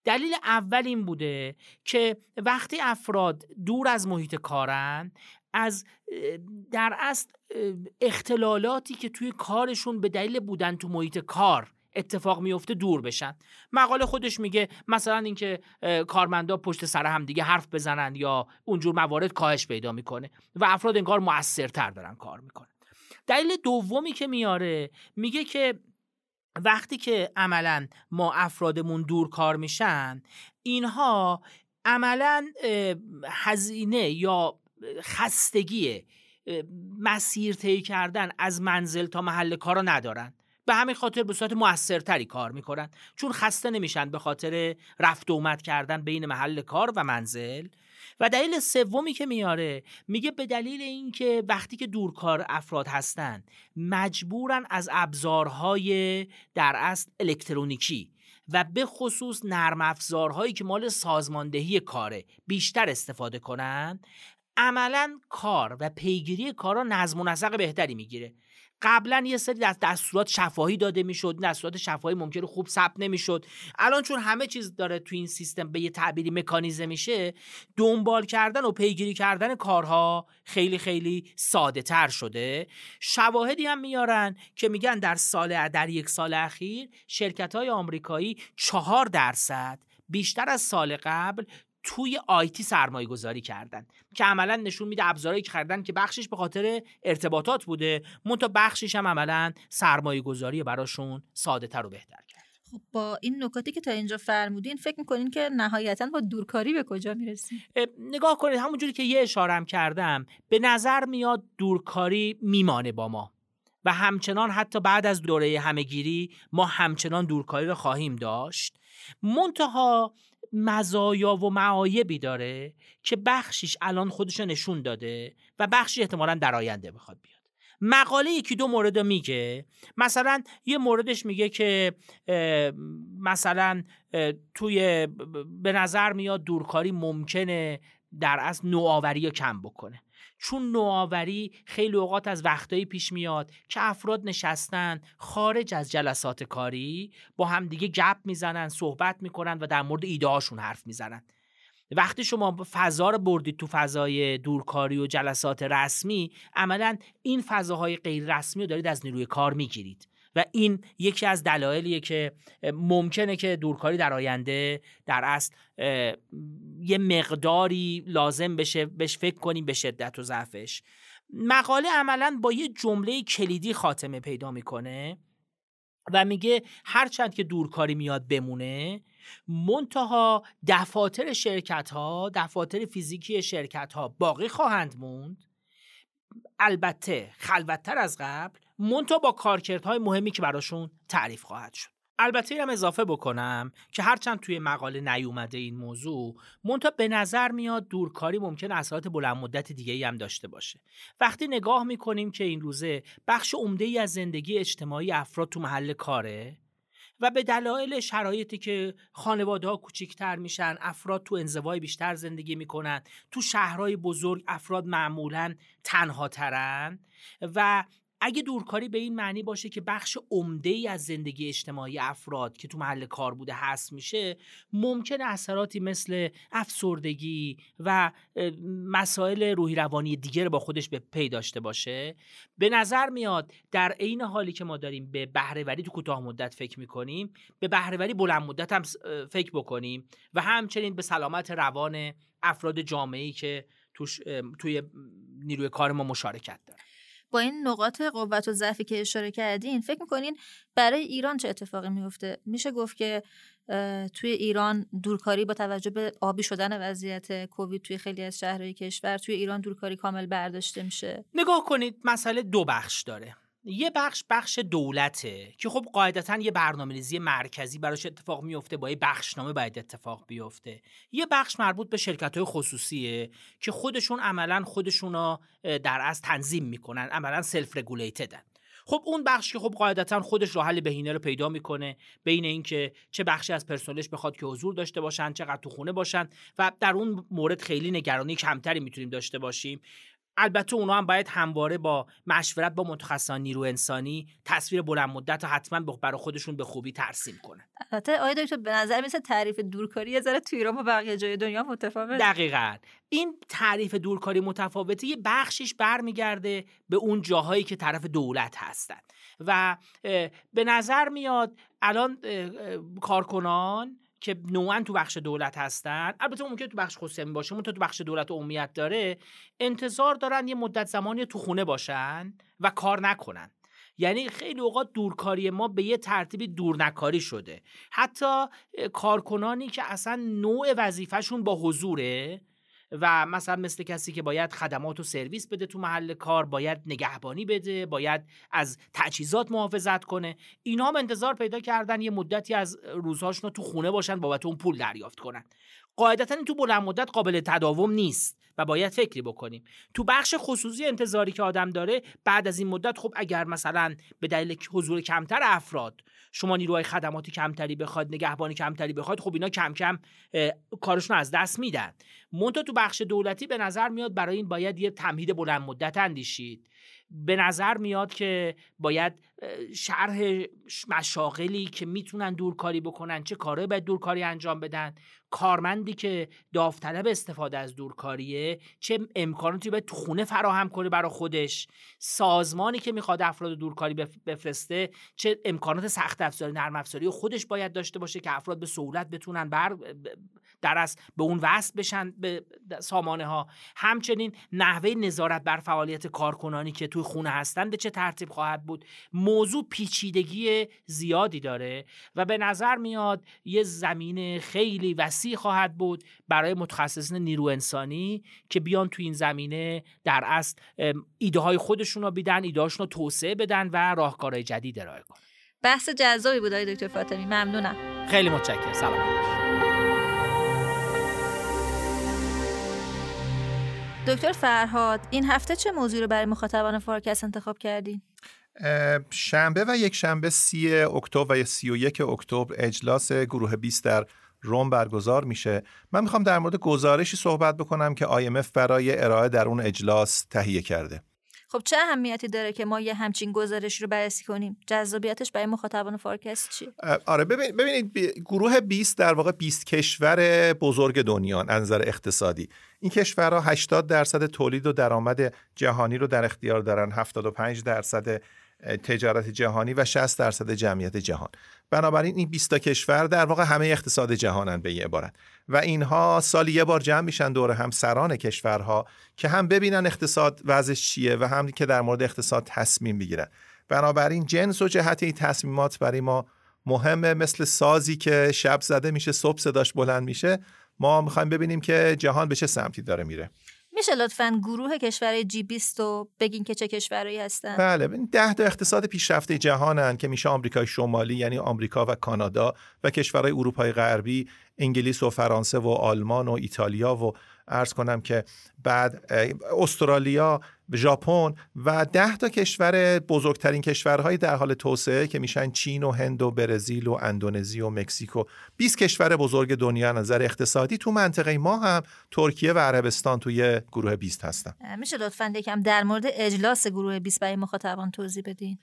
دلیل اول این بوده که وقتی افراد دور از محیط کارن از در اصل اختلالاتی که توی کارشون به دلیل بودن تو محیط کار اتفاق میفته دور بشن. مقاله خودش میگه مثلا اینکه کارمندا پشت سر هم دیگه حرف بزنن یا اونجور موارد کاهش پیدا می‌کنه و افراد انگار موثرتر دارن کار می‌کنن. دلیل دومی که میاره میگه که وقتی که عملا ما افرادمون دور کار میشن اینها عملا هزینه یا خستگی مسیر طی کردن از منزل تا محل کار رو ندارن. به همین خاطر به صورت موثرتری کار می‌کنن. چون خسته نمیشن به خاطر رفت و اومد کردن بین محل کار و منزل. و دلیل سومی که میاره میگه به دلیل اینکه وقتی که دورکار افراد هستن مجبورن از ابزارهای در اصل الکترونیکی و به خصوص نرم افزارهایی که مال سازماندهی کاره بیشتر استفاده کنن عملا کار و پیگیری کار را نظم و نسق بهتری می‌گیره. قبلا یه سری از دستورات شفاهی داده می‌شد. دستورات شفاهی ممکنه خوب ثبت نمی‌شد. الان چون همه چیز داره تو این سیستم به یه تعبیری مکانیزه میشه دنبال کردن و پیگیری کردن کارها خیلی خیلی ساده تر شده. شواهدی هم میارن که میگن در سال در یک سال اخیر شرکت های آمریکایی چهار درصد بیشتر از سال قبل توی آیتی سرمایه گذاری کردن که عملا نشون میده ابزارهایی که خریدن که بخشش به خاطر ارتباطات بوده منتها بخشش هم عملا سرمایه گذاری براشون ساده تر و بهتر کرد. خب با این نکاتی که تا اینجا فرمودین فکر می‌کنین که نهایتا با دورکاری به کجا می‌رسیم؟ نگاه کنید همونجوری که یه اشارم کردم به نظر میاد دورکاری میمانه با ما. و همچنان حتی بعد از دوره همهگیری ما همچنان دورکاری رو خواهیم داشت. منتها مزایا و معایبی داره که بخشیش الان خودش نشون داده و بخشی احتمالا در آینده بخواد بیاد. مقاله یکی دو مورد میگه. مثلا یه موردش میگه که مثلا توی به نظر میاد دورکاری ممکنه در اصل نوآوری رو کم بکنه. چون نوآوری خیلی اوقات از وقتایی پیش میاد که افراد نشستن خارج از جلسات کاری با هم دیگه گپ می‌زنن صحبت می‌کنن و در مورد ایده هاشون حرف می‌زنن. وقتی شما فضا رو بردید تو فضای دورکاری و جلسات رسمی عملا این فضاهای غیر رسمی رو دارید از نیروی کار می‌گیرید. و این یکی از دلایلیه که ممکنه که دورکاری در آینده در اصل یه مقداری لازم بشه بهش فکر کنیم به شدت و ضعفش. مقاله عملا با یه جمله کلیدی خاتمه پیدا می‌کنه و میگه هرچند که دورکاری میاد بمونه منتها دفاتر شرکت ها دفاتر فیزیکی شرکت ها باقی خواهند موند. البته خلوتتر از قبل مونتا با کارکردهای مهمی که براشون تعریف خواهد شد. البته هم اضافه بکنم که هرچند توی مقاله نیومده این موضوع مونتا به نظر میاد دورکاری ممکن اثرات بلند مدت دیگه ای هم داشته باشه. وقتی نگاه می‌کنیم که این روزه بخش عمده ای از زندگی اجتماعی افراد تو محل کاره و به دلایل شرایطی که خانواده ها کوچیکتر میشن افراد تو انزوای بیشتر زندگی می‌کنن تو شهرهای بزرگ افراد معمولا تنها ترن و اگه دورکاری به این معنی باشه که بخش عمده ای از زندگی اجتماعی افراد که تو محل کار بوده هست میشه ممکن اثراتی مثل افسردگی و مسائل روحی روانی دیگه رو با خودش به پی داشته باشه. به نظر میاد در عین حالی که ما داریم به بهرهوری تو کوتاه مدت فکر می‌کنیم به بهرهوری بلند مدت هم فکر بکنیم و همچنین به سلامت روان افراد جامعه که توش توی نیروی کار ما مشارکت داره با این نقاط قوت و ضعفی که اشاره کردین فکر می‌کنین برای ایران چه اتفاقی میفته میشه گفت که توی ایران دورکاری با توجه به آبی شدن وضعیت کووید توی خیلی از شهرهای کشور توی ایران دورکاری کامل برداشته میشه. نگاه کنید مسئله دو بخش داره. یه بخش بخش دولته که خب قاعدتا یه برنامه ریزی مرکزی براش اتفاق میفته با یه بخشنامه باید اتفاق بیفته. یه بخش مربوط به شرکت های خصوصیه که خودشون عملا خودشون در از تنظیم می‌کنن عملا سلف رگولیتدن خب اون بخش که خب قاعدتا خودش راه حل بهینه رو پیدا می‌کنه بین اینکه چه بخشی از پرسنلش بخواد که حضور داشته باشن چقدر تو خونه باشن و در اون مورد خیلی نگرانی کمتری می‌تونیم داشته باشیم. البته اونا هم باید همواره با مشورت با متخصصان نیرو انسانی تصویر بلند مدت و حتما برای خودشون به خوبی ترسیم کنن. البته آیا دکتر به نظر مثل تعریف دورکاری یه ذره تو ایران با بقیه جای دنیا متفاوت. دقیقا. این تعریف دورکاری متفاوته یه بخشش برمیگرده به اون جاهایی که طرف دولت هستن. و به نظر میاد الان کارکنان که نوعا تو بخش دولت هستن البته ممکن تو بخش خصوصی باشه اون تو بخش دولت عمومیت داره انتظار دارن یه مدت زمانی تو خونه باشن و کار نکنن. یعنی خیلی اوقات دورکاری ما به یه ترتیبی دورنکاری شده. حتی کارکنانی که اصلا نوع وظیفهشون با حضوره و مثلا مثل کسی که باید خدمات و سرویس بده تو محل کار باید نگهبانی بده باید از تجهیزات محافظت کنه. اینا هم انتظار پیدا کردن یه مدتی از روزهاشون رو تو خونه باشن بابت اون پول دریافت کنن. قاعدتا این تو بلند مدت قابل تداوم نیست و باید فکری بکنیم. تو بخش خصوصی انتظاری که آدم داره بعد از این مدت خب اگر مثلا به دلیل حضور کمتر افراد شما نیروهای خدماتی کمتری بخواد نگهبانی کمتری بخواد خب اینا کم کم کارشون از دست میدن. مونتا تو بخش دولتی به نظر میاد برای این باید یه تمهید بلند مدت اندیشید. به نظر میاد که باید شرح مشاغلی که می‌تونن دورکاری بکنن چه کارهایی باید دورکاری انجام بدن. کارمندی که داوطلب استفاده از دورکاریه چه امکاناتی باید تو خونه فراهم کنه برای خودش. سازمانی که می‌خواد افراد دورکاری بفرسته چه امکانات سخت افزاری نرم افزاری خودش باید داشته باشه که افراد به سهولت بتونن بر در از به اون وصل بشن به سامانه ها همچنین نحوه نظارت بر فعالیت کارکنانی که توی خونه هستن به چه ترتیب خواهد بود؟ موضوع پیچیدگی زیادی داره و به نظر میاد یه زمین خیلی وسیع خواهد بود برای متخصصین نیرو انسانی که بیان تو این زمینه در اصل ایده های خودشون رو بیدن ایده رو توسعه بدن و راهکارهای جدید ارائه کنن. بحث جذابی بود دکتر فاطمی. ممنونم. خیلی متشکرم. سلام. دکتر فرهاد این هفته چه موضوعی رو برای مخاطبان فارکست انتخاب کردین؟ شنبه و یک شنبه سی اکتبر و سی و یک اکتبر اجلاس گروه 20 در روم برگزار میشه. من می‌خوام در مورد گزارشی صحبت بکنم که IMF برای ارائه در اون اجلاس تهیه کرده. خب چه اهمیتی داره که ما یه همچین گزارش رو بررسی کنیم؟ جذابیتش برای مخاطبان فارکست چیه آره ببینید گروه 20 در واقع 20 کشور بزرگ دنیا از نظر اقتصادی. این کشورها 80 درصد تولید و درآمد جهانی رو در اختیار دارن 75 درصد تجارت جهانی و 60 درصد جمعیت جهان. بنابراین این 20 تا کشور در واقع همه اقتصاد جهانن به یه عبارت. و اینها سالی یه بار جمع میشن دور هم سران کشورها که هم ببینن اقتصاد وضعش چیه و هم که در مورد اقتصاد تصمیم بگیرن بنابراین جنس و جهت این تصمیمات برای ما مهمه. مثل سازی که شب زده میشه صبح صداش بلند میشه. ما می‌خوایم ببینیم که جهان به چه سمتی داره میره. میشه لطفا گروه کشورهای جی 20 رو بگین که چه کشورهایی هستن؟ بله ده تا اقتصاد پیشرفته جهانن که میشه آمریکای شمالی یعنی آمریکا و کانادا و کشورهای اروپای غربی انگلیس و فرانسه و آلمان و ایتالیا و ارز کنم که بعد استرالیا ژاپن و ده تا کشور بزرگترین کشورهای در حال توسعه که میشن چین و هند و برزیل و اندونزی و مکزیکو 20 کشور بزرگ دنیا نظر اقتصادی تو منطقه ما هم ترکیه و عربستان توی گروه 20 هستن. میشه لطفا یکم در مورد اجلاس گروه 20 برای مخاطبان توضیح بدین؟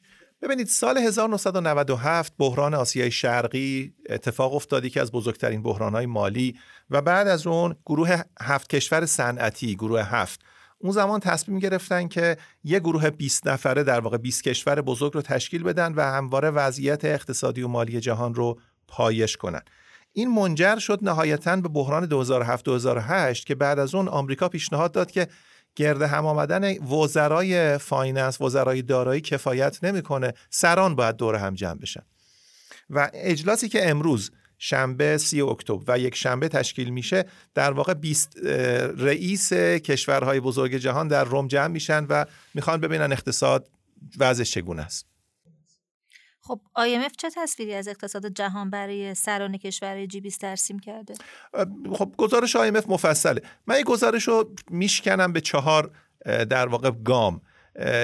ببینید سال 1997 بحران آسیای شرقی اتفاق افتادی که از بزرگترین بحرانهای مالی و بعد از اون گروه هفت کشور صنعتی گروه هفت. اون زمان تصمیم گرفتن که یه گروه 20 نفره در واقع 20 کشور بزرگ رو تشکیل بدن و همواره وضعیت اقتصادی و مالی جهان رو پایش کنن. این منجر شد نهایتا به بحران 2007-2008 که بعد از اون آمریکا پیشنهاد داد که گرد هم آمدن وزرای finance وزرای دارایی کفایت نمی‌کنه. سران باید دور هم جمع بشن. و اجلاسی که امروز شنبه سی اکتبر و یک شنبه تشکیل میشه در واقع 20 رئیس کشورهای بزرگ جهان در روم جمع میشن و می‌خوان ببینن اقتصاد وضعش چگونه است. خب IMF چه تصویری از اقتصاد جهان برای سران کشور G20 ترسیم کرده؟ خب گزارش IMF مفصله. من این گزارش رو میشکنم به چهار در واقع گام.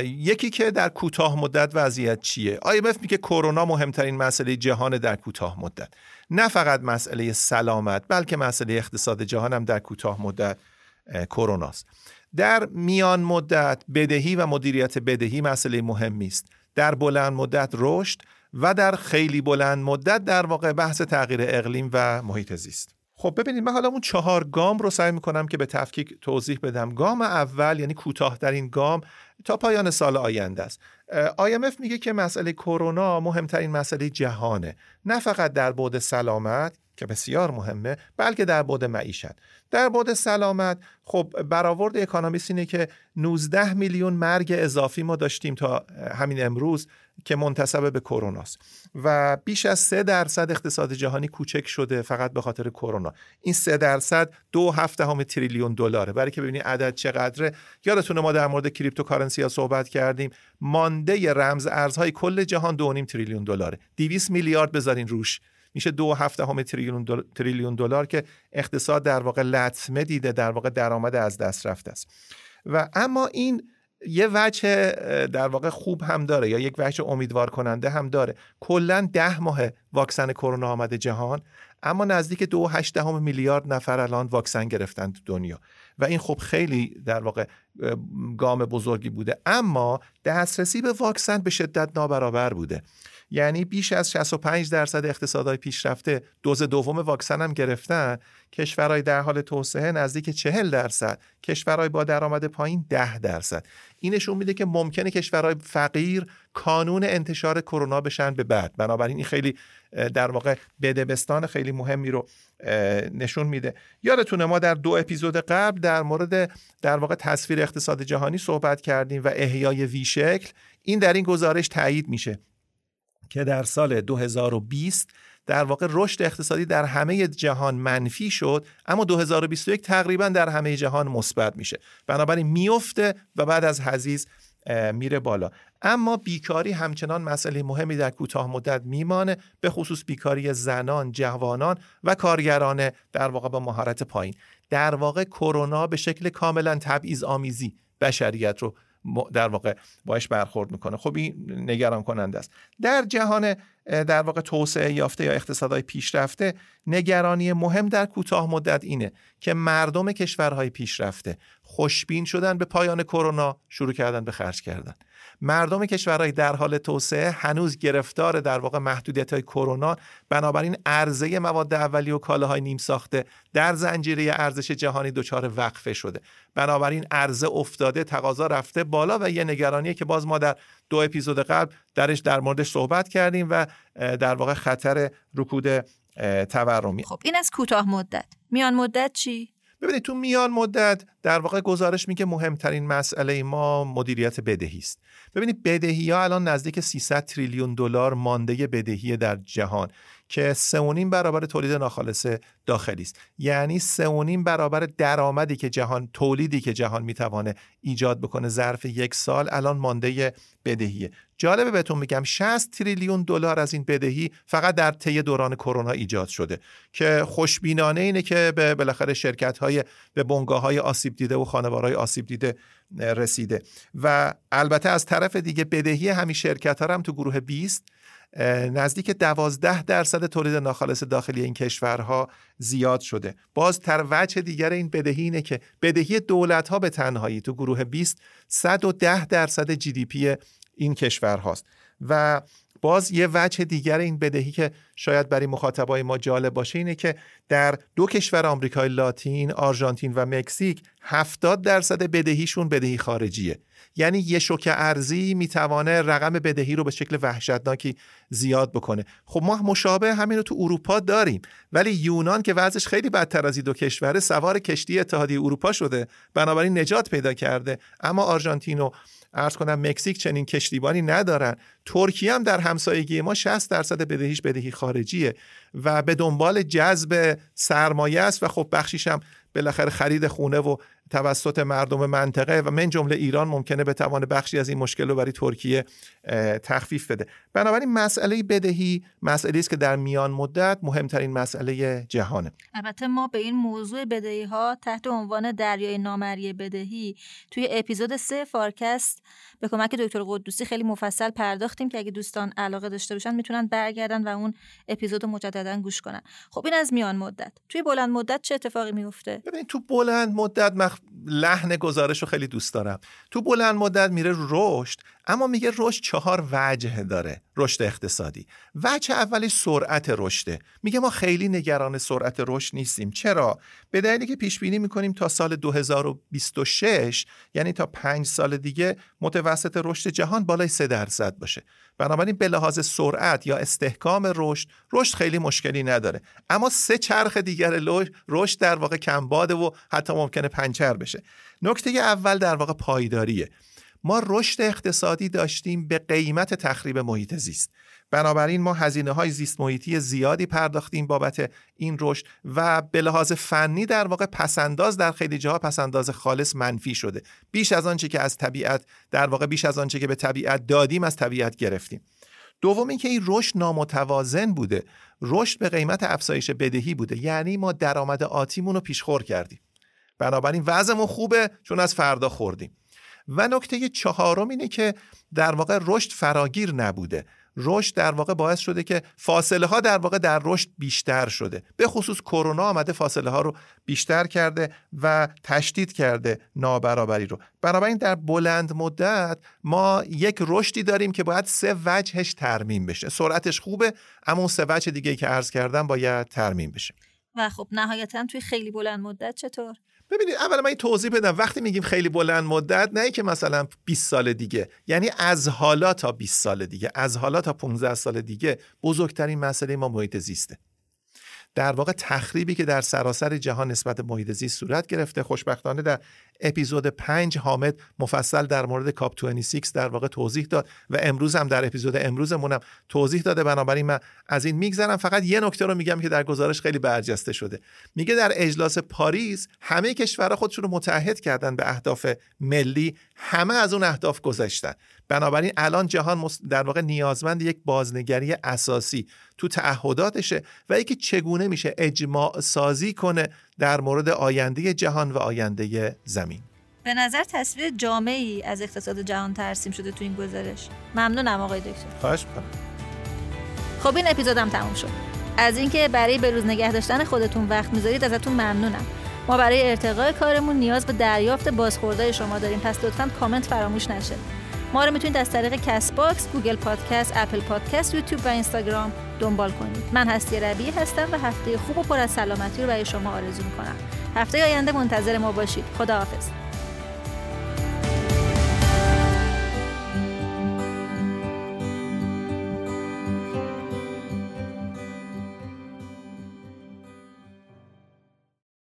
یکی که در کوتاه مدت وضعیت چیه؟ IMF میگه کرونا مهمترین مسئله جهان در کوتاه مدت. نه فقط مسئله سلامت بلکه مسئله اقتصاد جهان هم در کوتاه مدت کروناست. در میان مدت بدهی و مدیریت بدهی مسئله مهمی است در بلند مدت رشد و در خیلی بلند مدت در واقع بحث تغییر اقلیم و محیط زیست. خب ببینید من حالا اون چهار گام رو سعی می‌کنم که به تفکیک توضیح بدم. گام اول یعنی کوتاهترین گام تا پایان سال آینده است. IMF میگه که مسئله کرونا مهمترین مسئله جهانه. نه فقط در بعد سلامت که بسیار مهمه بلکه در بعد معیشت. در بعد سلامت خب برآورد اکانومیست اینه که 19 میلیون مرگ اضافی ما داشتیم تا همین امروز که منتسب به کروناست. و بیش از 3 درصد اقتصاد جهانی کوچک شده فقط به خاطر کرونا. این 3 درصد دو هفته همه تریلیون دلاره. برای که ببینید عدد چقدره یادتونه ما در مورد cryptocurrency ها صحبت کردیم. مانده رمز ارزهای کل جهان 2.5 تریلیون دلاره. 200 میلیارد بذارین روش. میشه دو هفته همه تریلیون دلار که اقتصاد در واقع لطمه دیده در واقع درآمد از دست رفته است. و اما این یه وجه در واقع خوب هم داره یا یک وجه امیدوار کننده هم داره. کلا ده ماه واکسن کرونا آمده جهان اما نزدیک دو دهم میلیارد نفر الان واکسن گرفتن تو دنیا. و این خب خیلی در واقع گام بزرگی بوده. اما دسترسی به واکسن به شدت نابرابر بوده. یعنی بیش از 65 درصد اقتصادهای پیشرفته دوز دوم واکسن هم گرفتن. کشورهای در حال توسعه نزدیک 40 درصد. کشورهای با درآمد پایین 10 درصد. اینشون میده که ممکنه کشورهای فقیر کانون انتشار کرونا بشن به بعد. بنابراین این خیلی در واقع بدبستان خیلی مهمی رو نشون میده. یادتونه ما در دو اپیزود قبل در مورد در واقع تصویر اقتصاد جهانی صحبت کردیم و احیای وی شکل. این در این گزارش تایید میشه. که در سال 2020 در واقع رشد اقتصادی در همه جهان منفی شد اما 2021 تقریبا در همه جهان مثبت میشه. بنابراین میفته و بعد از حزیز میره بالا. اما بیکاری همچنان مسئله مهمی در کوتاه مدت میمانه به خصوص بیکاری زنان، جوانان و کارگران در واقع با مهارت پایین. در واقع کرونا به شکل کاملا تبعیض آمیزی بشریت رو در واقع باش برخورد می‌کنه. خب این نگران کننده است. در جهان در واقع توسعه یافته یا اقتصادهای پیشرفته نگرانی مهم در کوتاه مدت اینه که مردم کشورهای پیشرفته خوشبین شدن به پایان کرونا شروع کردن به خرج کردن. مردم کشورهای در حال توسعه هنوز گرفتار در واقع محدودیت های کرونا بنابراین عرضه مواد اولیه و کالاهای نیم ساخته در زنجیره ارزش جهانی دچار وقفه شده. بنابراین عرضه افتاده تقاضا رفته بالا و یه نگرانیه که باز ما در دو اپیزود قبل درش در موردش صحبت کردیم و در واقع خطر رکود تورمی. خب این از کوتاه مدت. میان مدت چی؟ ببینید تو میان مدت در واقع گزارش میگه مهمترین مسئله ما مدیریت بدهی است. ببینید بدهی ها الان نزدیک 300 تریلیون دلار مانده بدهی در جهان. که 3.5 برابر تولید ناخالص داخلی است. یعنی 3.5 برابر درآمدی که جهان تولیدی که جهان می‌توانه ایجاد بکنه ظرف یک سال الان مانده بدهیه. جالبه بهتون میگم 60 تریلیون دلار از این بدهی فقط در طی دوران کرونا ایجاد شده که خوشبینانه اینه که به بالاخره شرکت های به بنگاه های آسیب دیده و خانوارهای آسیب دیده رسیده. و البته از طرف دیگه بدهی همین شرکت ها هم تو گروه 20 نزدیک دوازده درصد تولید ناخالص داخلی این کشورها زیاد شده. باز تر وجه دیگر این بدهی اینه که بدهی دولت ها به تنهایی تو گروه 20 110 درصد جی دی پی این کشور هاست و باز یه وجه دیگر این بدهی که شاید برای مخاطبای ما جالب باشه اینه که در دو کشور آمریکای لاتین، آرژانتین و مکزیک 70 درصد بدهیشون بدهی خارجیه. یعنی یه شوک ارزی می‌توانه رقم بدهی رو به شکل وحشتناکی زیاد بکنه. خب ما مشابه همین رو تو اروپا داریم. ولی یونان که وضعش خیلی بدتر از این دو کشوره سوار کشتی اتحادیه اروپا شده. بنابراین نجات پیدا کرده. اما آرژانتین و ارز کنم مکزیک چنین کشتیبانی ندارن. ترکیه هم در همسایگی ما 60 درصد بدهیش بدهی خارجیه و به دنبال جذب سرمایه است و خب بخشیش هم بالاخره خرید خونه و توسط مردم منطقه و من جمله ایران ممکنه بتوانه بخشی از این مشکل رو برای ترکیه تخفیف بده. بنابراین مسئله بدهی مسئله است که در میان مدت مهمترین مسئله جهانه. البته ما به این موضوع بدهی ها تحت عنوان دریای نامری بدهی توی اپیزود سه فارکست به کمک دکتر قدوسی خیلی مفصل پرداختیم که اگه دوستان علاقه داشته باشن می‌تونن برگردن و اون اپیزود مجددا گوش کنن. خب این از میان مدت. توی بلند مدت چه اتفاقی میفته؟ ببین تو بلند مدت مخ... لحن گزارش رو خیلی دوست دارم. تو بلند مدت میره رشد اما میگه رشد چهار وجه داره رشد اقتصادی. وجه اولی سرعت رشده میگه ما خیلی نگران سرعت رشد نیستیم. چرا؟ به دلیلی که پیش بینی می‌کنیم تا سال 2026 یعنی تا پنج سال دیگه متوسط رشد جهان بالای 3 درصد باشه. بنابراین به لحاظ سرعت یا استحکام رشد رشد خیلی مشکلی نداره. اما سه چرخ دیگر رشد در واقع کمباده و حتی ممکنه پنچر بشه. نکته اول در واقع پایداریه. ما رشد اقتصادی داشتیم به قیمت تخریب محیط زیست. بنابراین ما هزینه های زیست محیطی زیادی پرداختیم بابت این رشد و به لحاظ فنی در واقع پسنداز در خیلی جاها پسنداز خالص منفی شده. بیش از آنچه که از طبیعت در واقع بیش از آنچه که به طبیعت دادیم از طبیعت گرفتیم. دوم اینکه این رشد نامتوازن بوده. رشد به قیمت افزایش بدهی بوده. یعنی ما درآمد آتیمون رو پیشخور کردیم. بنابراین وضعمون خوبه چون از فردا خوردیم. و نکته چهارم اینه که در واقع رشد فراگیر نبوده. رشد در واقع باعث شده که فاصله ها در واقع در رشد بیشتر شده. به خصوص کرونا آمده فاصله ها رو بیشتر کرده و تشدید کرده نابرابری رو. بنابراین در بلند مدت ما یک رشدی داریم که باید سه وجهش ترمیم بشه. سرعتش خوبه اما اون سه وجه دیگه که عرض کردم باید ترمیم بشه. و خب نهایتا توی خیلی بلند مدت چطور؟ ببینید اول من این توضیح بدم. وقتی میگیم خیلی بلند مدت نه که مثلا 20 سال دیگه یعنی از حالا تا 20 سال دیگه از حالا تا 15 سال دیگه بزرگترین مسئله ما محیط زیسته. در واقع تخریبی که در سراسر جهان نسبت محیط زیست صورت گرفته. خوشبختانه در اپیزود 5 حامد مفصل در مورد کاپ 26 در واقع توضیح داد و امروز هم در اپیزود امروزمونم توضیح داده. بنابراین من از این میگذرم. فقط یه نکته رو میگم که در گزارش خیلی برجسته شده. میگه در اجلاس پاریس همه کشورها خودشون رو متحد کردن به اهداف ملی. همه از اون اهداف گذشتن. بنابراین الان جهان در واقع نیازمند یک بازنگری اساسی تو تعهداتشه و اینکه چگونه میشه اجماع سازی کنه در مورد آینده جهان و آینده زمین. به نظر تصویر جامعی از اقتصاد جهان ترسیم شده تو این گزارش. ممنونم آقای دکتر. خواهش خب این اپیزودم تموم شد. از اینکه برای به روز نگه داشتن خودتون وقت می‌ذارید ازتون ممنونم. ما برای ارتقای کارمون نیاز به دریافت بازخوردهای شما داریم. پس لطفا کامنت فراموش نشه. ما رو می‌تونید از طریق Castbox، Google Podcast، Apple Podcast، یوتیوب و اینستاگرام دنبال کنید. من هستی ربیعی هستم و هفته خوب و پر از سلامتی رو برای شما آرزو می‌کنم. هفته آینده منتظر ما باشید. خداحافظ.